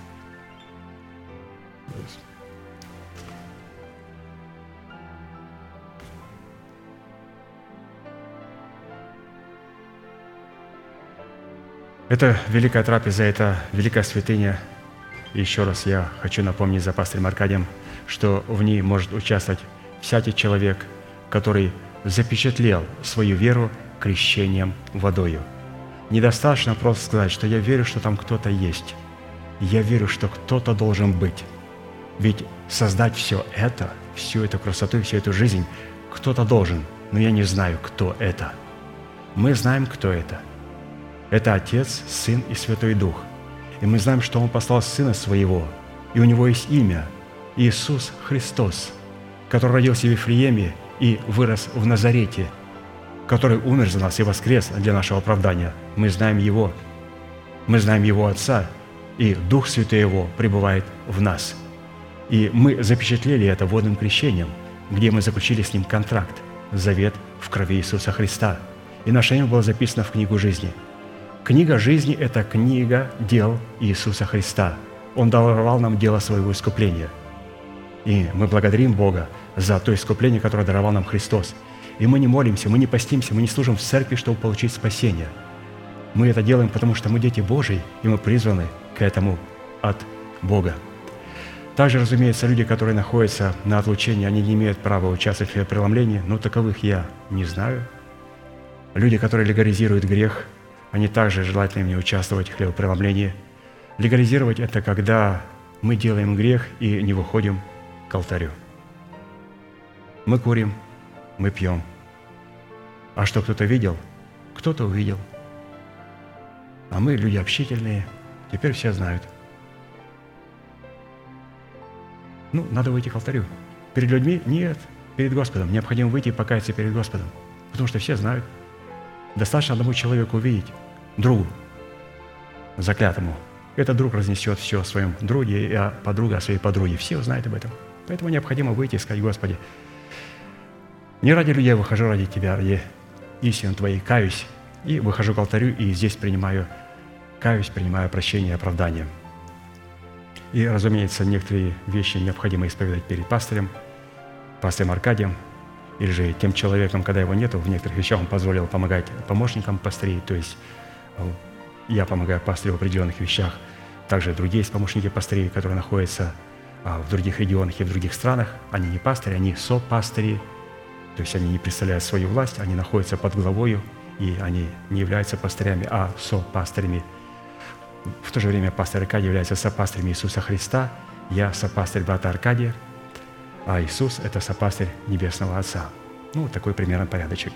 Это великая трапеза, это великая святыня. И еще раз я хочу напомнить за пастырем Аркадием, что в ней может участвовать всякий человек, который запечатлел свою веру крещением водою. Недостаточно просто сказать, что я верю, что там кто-то есть. Я верю, что кто-то должен быть. Ведь создать все это, всю эту красоту, всю эту жизнь, кто-то должен, но я не знаю, кто это. Мы знаем, кто это. Это Отец, Сын и Святой Дух. И мы знаем, что Он послал Сына Своего, и у Него есть имя – Иисус Христос, который родился в Вифлееме и вырос в Назарете, который умер за нас и воскрес для нашего оправдания. Мы знаем Его, мы знаем Его Отца, и Дух Святой Его пребывает в нас. И мы запечатлели это водным крещением, где мы заключили с Ним контракт, завет в крови Иисуса Христа. И наше имя было записано в книгу жизни. Книга жизни – это книга дел Иисуса Христа. Он даровал нам дело своего искупления – и мы благодарим Бога за то искупление, которое даровал нам Христос. И мы не молимся, мы не постимся, мы не служим в церкви, чтобы получить спасение. Мы это делаем, потому что мы дети Божьи, и мы призваны к этому от Бога. Также, разумеется, люди, которые находятся на отлучении, они не имеют права участвовать в преломлении, но таковых я не знаю. Люди, которые легализируют грех, они также желательно не участвовать в хлебопреломлении. Легализировать – это когда мы делаем грех и не выходим к алтарю. Мы курим, мы пьем. А что кто-то видел? Кто-то увидел. А мы люди общительные, теперь все знают. Ну, надо выйти к алтарю. Перед людьми? Нет, перед Господом. Необходимо выйти и покаяться перед Господом. Потому что все знают. Достаточно одному человеку увидеть, другу, заклятому. Этот друг разнесет все о своем друге, а подруга о своей подруге. Все знают об этом. Поэтому необходимо выйти и сказать, Господи, не ради людей выхожу, ради Тебя, ради истины Твоей каюсь, и выхожу к алтарю, и здесь принимаю, каюсь, принимаю прощение и оправдание. И, разумеется, некоторые вещи необходимо исповедать перед пастырем, пастырем Аркадием, или же тем человеком, когда его нету, в некоторых вещах он позволил помогать помощникам пастырей, то есть э, я помогаю пастырю в определенных вещах, также другие есть помощники пастырей, которые находятся а в других регионах и в других странах. Они не пастыри, они сопастыри, то есть они не представляют свою власть, они находятся под главою, и они не являются пастырями, а сопастырями. В то же время пастор Аркадий является сопастырем Иисуса Христа, я сопастырь брата Аркадия, а Иисус – это сопастырь Небесного Отца. Ну, такой примерно порядочек.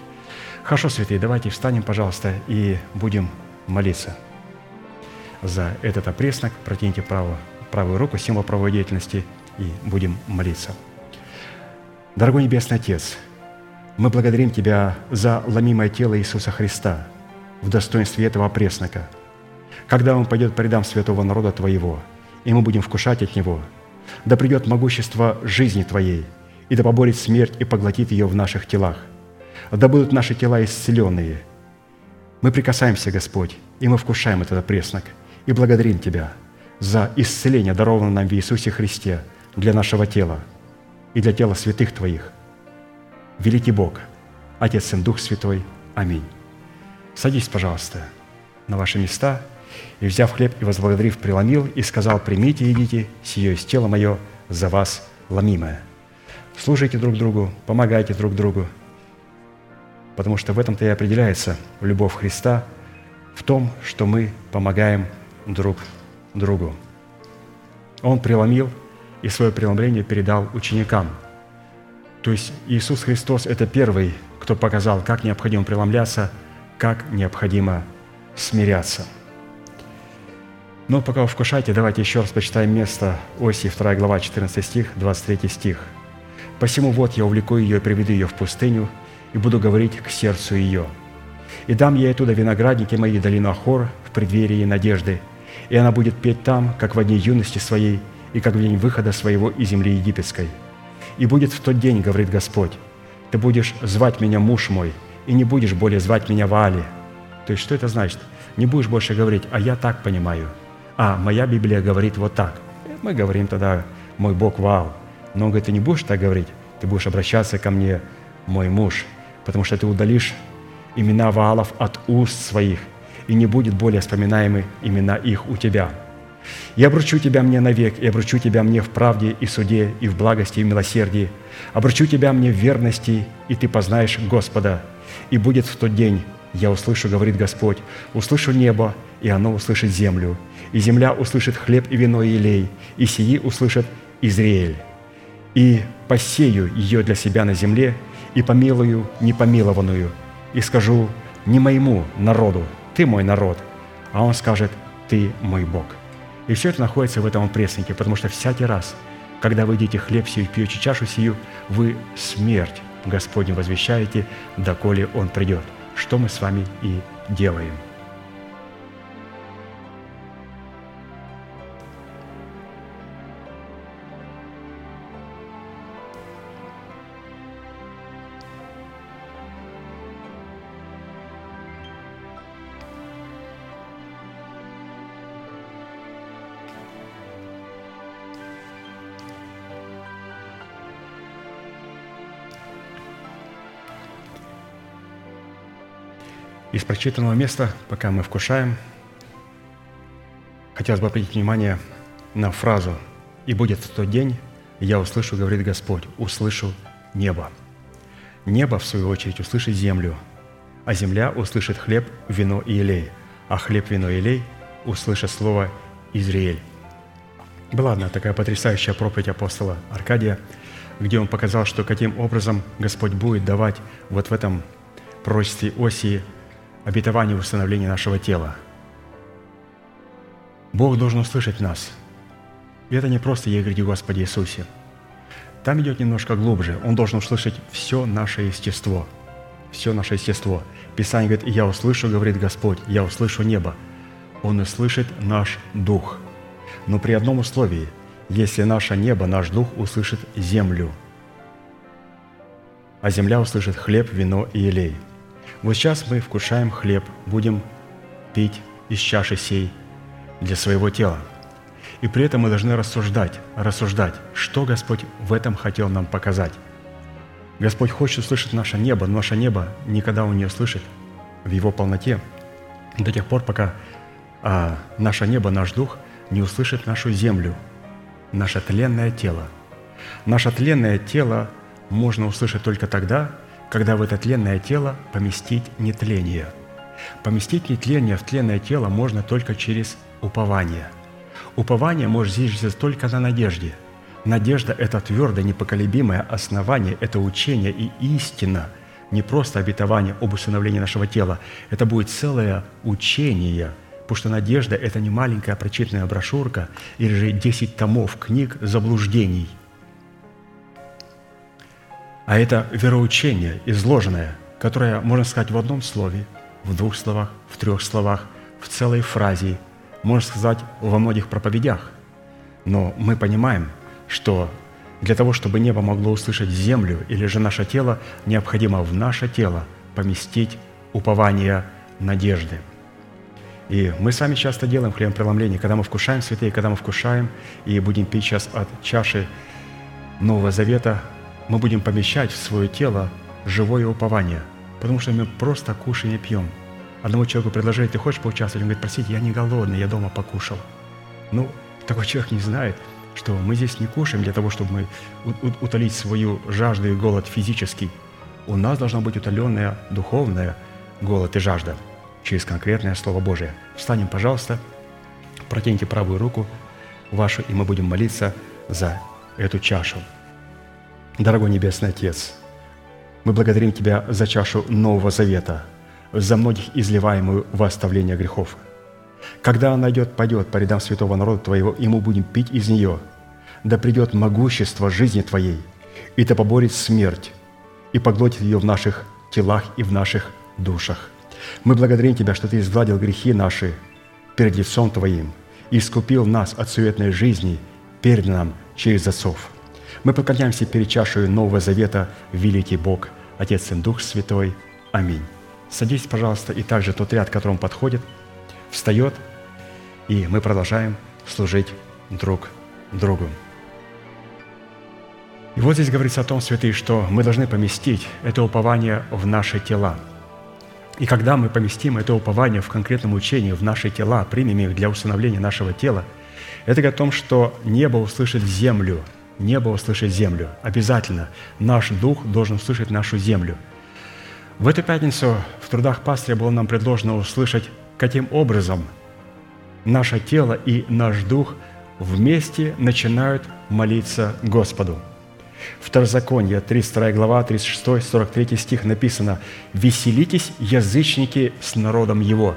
Хорошо, святые, давайте встанем, пожалуйста, и будем молиться за этот опреснок. Протяните право правую руку, символ правовой деятельности, и будем молиться. Дорогой Небесный Отец, мы благодарим Тебя за ломимое тело Иисуса Христа в достоинстве этого преснока. Когда Он пойдет по рядам святого народа Твоего, и мы будем вкушать от Него, да придет могущество жизни Твоей, и да поборет смерть и поглотит ее в наших телах. Да будут наши тела исцеленные. Мы прикасаемся, Господь, и мы вкушаем этот преснок, и благодарим Тебя – за исцеление, дарованное нам в Иисусе Христе для нашего тела и для тела святых Твоих. Великий Бог, Отец, Сын, Дух Святой. Аминь. Садись, пожалуйста, на ваши места, и, взяв хлеб и возблагодарив, преломил и сказал, «Примите и едите, сие есть тело мое за вас ломимое». Служите друг другу, помогайте друг другу, потому что в этом-то и определяется любовь Христа, в том, что мы помогаем друг другу. Он преломил и свое преломление передал ученикам. То есть Иисус Христос – это первый, кто показал, как необходимо преломляться, как необходимо смиряться. Но пока вы вкушаете, давайте еще раз почитаем место Оси, 2 глава, 14 стих, 23 стих. «Посему вот я увлеку ее и приведу ее в пустыню, и буду говорить к сердцу ее. И дам ей оттуда виноградники мои долину Ахор в преддверии надежды, и она будет петь там, как в дни юности своей, и как в день выхода своего из земли египетской. И будет в тот день, говорит Господь, ты будешь звать меня муж мой, и не будешь более звать меня Ваали. То есть что это значит? Не будешь больше говорить, а я так понимаю. А, моя Библия говорит вот так. Мы говорим тогда, мой Бог Ваал. Но он говорит, ты не будешь так говорить, ты будешь обращаться ко мне, мой муж, потому что ты удалишь имена Ваалов от уст своих, и не будет более вспоминаемы имена их у тебя. Я обручу тебя мне навек, и обручу тебя мне в правде и суде, и в благости и милосердии. Обручу тебя мне в верности, и ты познаешь Господа. И будет в тот день, я услышу, говорит Господь, услышу небо, и оно услышит землю. И земля услышит хлеб и вино и елей, и сии услышит Израиль. И посею ее для себя на земле, и помилую непомилованную, и скажу не моему народу, ты мой народ, а он скажет, ты мой Бог. И все это находится в этом преснике, потому что всякий раз, когда вы едите хлеб сию, пьете чашу сию, вы смерть Господню возвещаете, доколе Он придет, что мы с вами и делаем – Из прочитанного места, пока мы вкушаем, хотелось бы обратить внимание на фразу «И будет в тот день, я услышу, говорит Господь, услышу небо». Небо, в свою очередь, услышит землю, а земля услышит хлеб, вино и елей, а хлеб, вино и елей услышат слово «Израиль». Была одна такая потрясающая проповедь апостола Аркадия, где он показал, что каким образом Господь будет давать вот в этом пророчестве Осии – обетование восстановления нашего тела. Бог должен услышать нас. И это не просто «Я говорю, Господи Иисусе». Там идет немножко глубже. Он должен услышать все наше естество. Все наше естество. Писание говорит, «Я услышу, говорит Господь, я услышу небо». Он услышит наш дух. Но при одном условии, если наше небо, наш дух услышит землю, а земля услышит хлеб, вино и елей – вот сейчас мы вкушаем хлеб, будем пить из чаши сей для своего тела. И при этом мы должны рассуждать, рассуждать, что Господь в этом хотел нам показать. Господь хочет услышать наше небо, но наше небо никогда Он не услышит в Его полноте до тех пор, пока а, наше небо, наш дух не услышит нашу землю, наше тленное тело. Наше тленное тело можно услышать только тогда, когда в это тленное тело поместить нетление. Поместить нетление в тленное тело можно только через упование. Упование может зиждиться только на надежде. Надежда – это твердое, непоколебимое основание, это учение и истина, не просто обетование об усыновлении нашего тела. Это будет целое учение, потому что надежда – это не маленькая прочитанная брошюрка или же 10 томов книг заблуждений – а это вероучение изложенное, которое можно сказать в одном слове, в двух словах, в трех словах, в целой фразе, можно сказать во многих проповедях. Но мы понимаем, что для того, чтобы небо могло услышать землю или же наше тело, необходимо в наше тело поместить упование надежды. И мы сами часто делаем хлебопреломление, когда мы вкушаем святые, когда мы вкушаем и будем пить сейчас от чаши Нового Завета, мы будем помещать в свое тело живое упование, потому что мы просто кушаем и пьем. Одному человеку предложили, ты хочешь поучаствовать? Он говорит, простите, я не голодный, я дома покушал. Ну, такой человек не знает, что мы здесь не кушаем для того, чтобы мы утолить свою жажду и голод физический. У нас должна быть утоленная духовная голод и жажда через конкретное Слово Божие. Встанем, пожалуйста, протяните правую руку вашу, и мы будем молиться за эту чашу. Дорогой Небесный Отец, мы благодарим Тебя за чашу Нового Завета, за многих изливаемую в оставление грехов. Когда она идет, пойдет по рядам святого народа Твоего, и мы будем пить из нее, да придет могущество жизни Твоей, и да поборет смерть, и поглотит ее в наших телах и в наших душах. Мы благодарим Тебя, что Ты изгладил грехи наши перед лицом Твоим и искупил нас от суетной жизни, перед нам через отцов – Мы поклоняемся перед чашей Нового Завета, великий Бог, Отец и Дух Святой. Аминь. Садитесь, пожалуйста, и также тот ряд, к которому подходит, встает, и мы продолжаем служить друг другу. И вот здесь говорится о том, святые, что мы должны поместить это упование в наши тела. И когда мы поместим это упование в конкретном учении в наши тела, примем их для установления нашего тела, это говорит о том, что небо услышит землю, небо услышит землю. Обязательно наш дух должен услышать нашу землю. В эту пятницу в трудах пастыря было нам предложено услышать, каким образом наше тело и наш дух вместе начинают молиться Господу – Второзаконие, 32 глава, 36, 43 стих написано «Веселитесь, язычники, с народом его».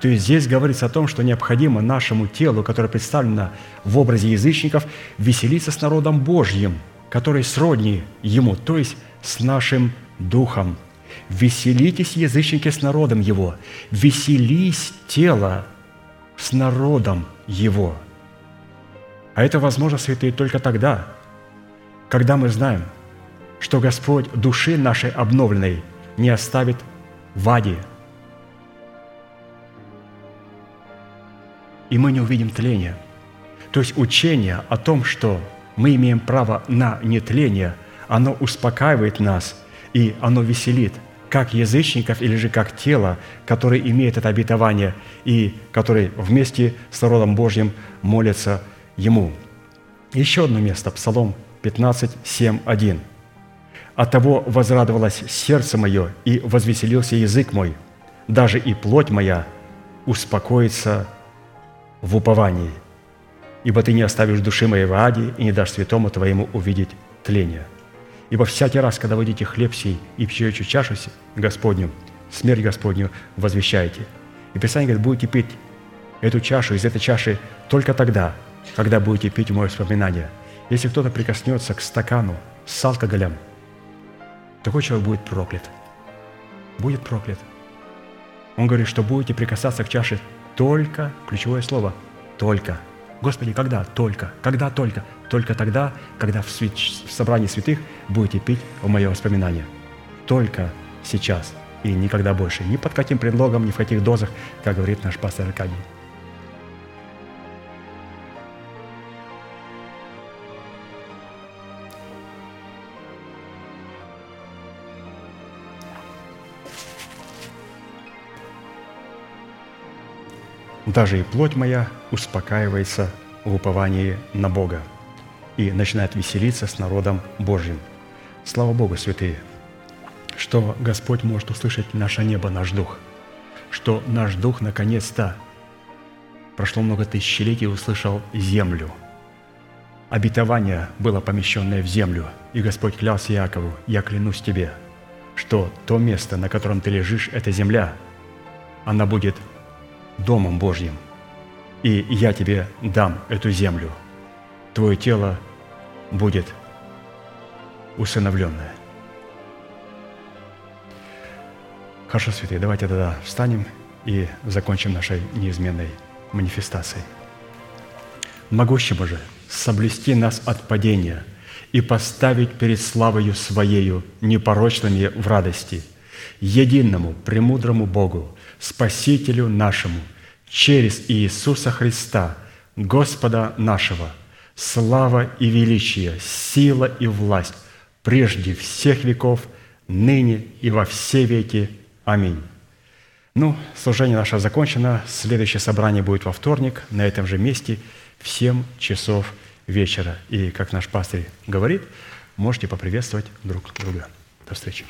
То есть здесь говорится о том, что необходимо нашему телу, которое представлено в образе язычников, веселиться с народом Божьим, который сродни ему, то есть с нашим духом. «Веселитесь, язычники, с народом его, веселись тело с народом его». А это возможно, святые, только тогда, когда мы знаем, что Господь души нашей обновленной не оставит в аде, и мы не увидим тления. То есть учение о том, что мы имеем право на нетление, оно успокаивает нас, и оно веселит, как язычников или же как тело, которое имеет это обетование и который вместе с народом Божьим молится Ему. Еще одно место, Псалом 15, 7, 1. «От того возрадовалось сердце мое, и возвеселился язык мой, даже и плоть моя успокоится в уповании, ибо ты не оставишь души моей в аде и не дашь святому твоему увидеть тление. Ибо всякий раз, когда вы хлеб сей и пьете чашу Господню, смерть Господню возвещаете. И Писание говорит, будете пить эту чашу из этой чаши только тогда, когда будете пить мое воспоминание – если кто-то прикоснется к стакану с алкоголем, такой человек будет проклят. Будет проклят. Он говорит, что будете прикасаться к чаше только, ключевое слово, только. Господи, когда? Только. Когда только? Только тогда, когда в, свят... в собрании святых будете пить в мое воспоминание. Только сейчас и никогда больше. Ни под каким предлогом, ни в каких дозах, как говорит наш пастор Аркадий. Даже и плоть моя успокаивается в уповании на Бога и начинает веселиться с народом Божьим. Слава Богу, святые, что Господь может услышать наше небо, наш дух, что наш дух наконец-то прошло много тысячелетий услышал землю. Обетование было помещенное в землю, и Господь клялся Якову, «Я клянусь тебе, что то место, на котором ты лежишь, это земля, она будет Домом Божьим, и я тебе дам эту землю. Твое тело будет усыновленное. Хорошо, святые, давайте тогда встанем и закончим нашей неизменной манифестацией. Могущий Боже, соблюсти нас от падения и поставить перед славою Своею непорочными в радости, единому, премудрому Богу, Спасителю нашему, через Иисуса Христа, Господа нашего, слава и величие, сила и власть прежде всех веков, ныне и во все веки. Аминь. Ну, служение наше закончено. Следующее собрание будет во вторник на этом же месте в 7 часов вечера. И, как наш пастырь говорит, можете поприветствовать друг друга. До встречи.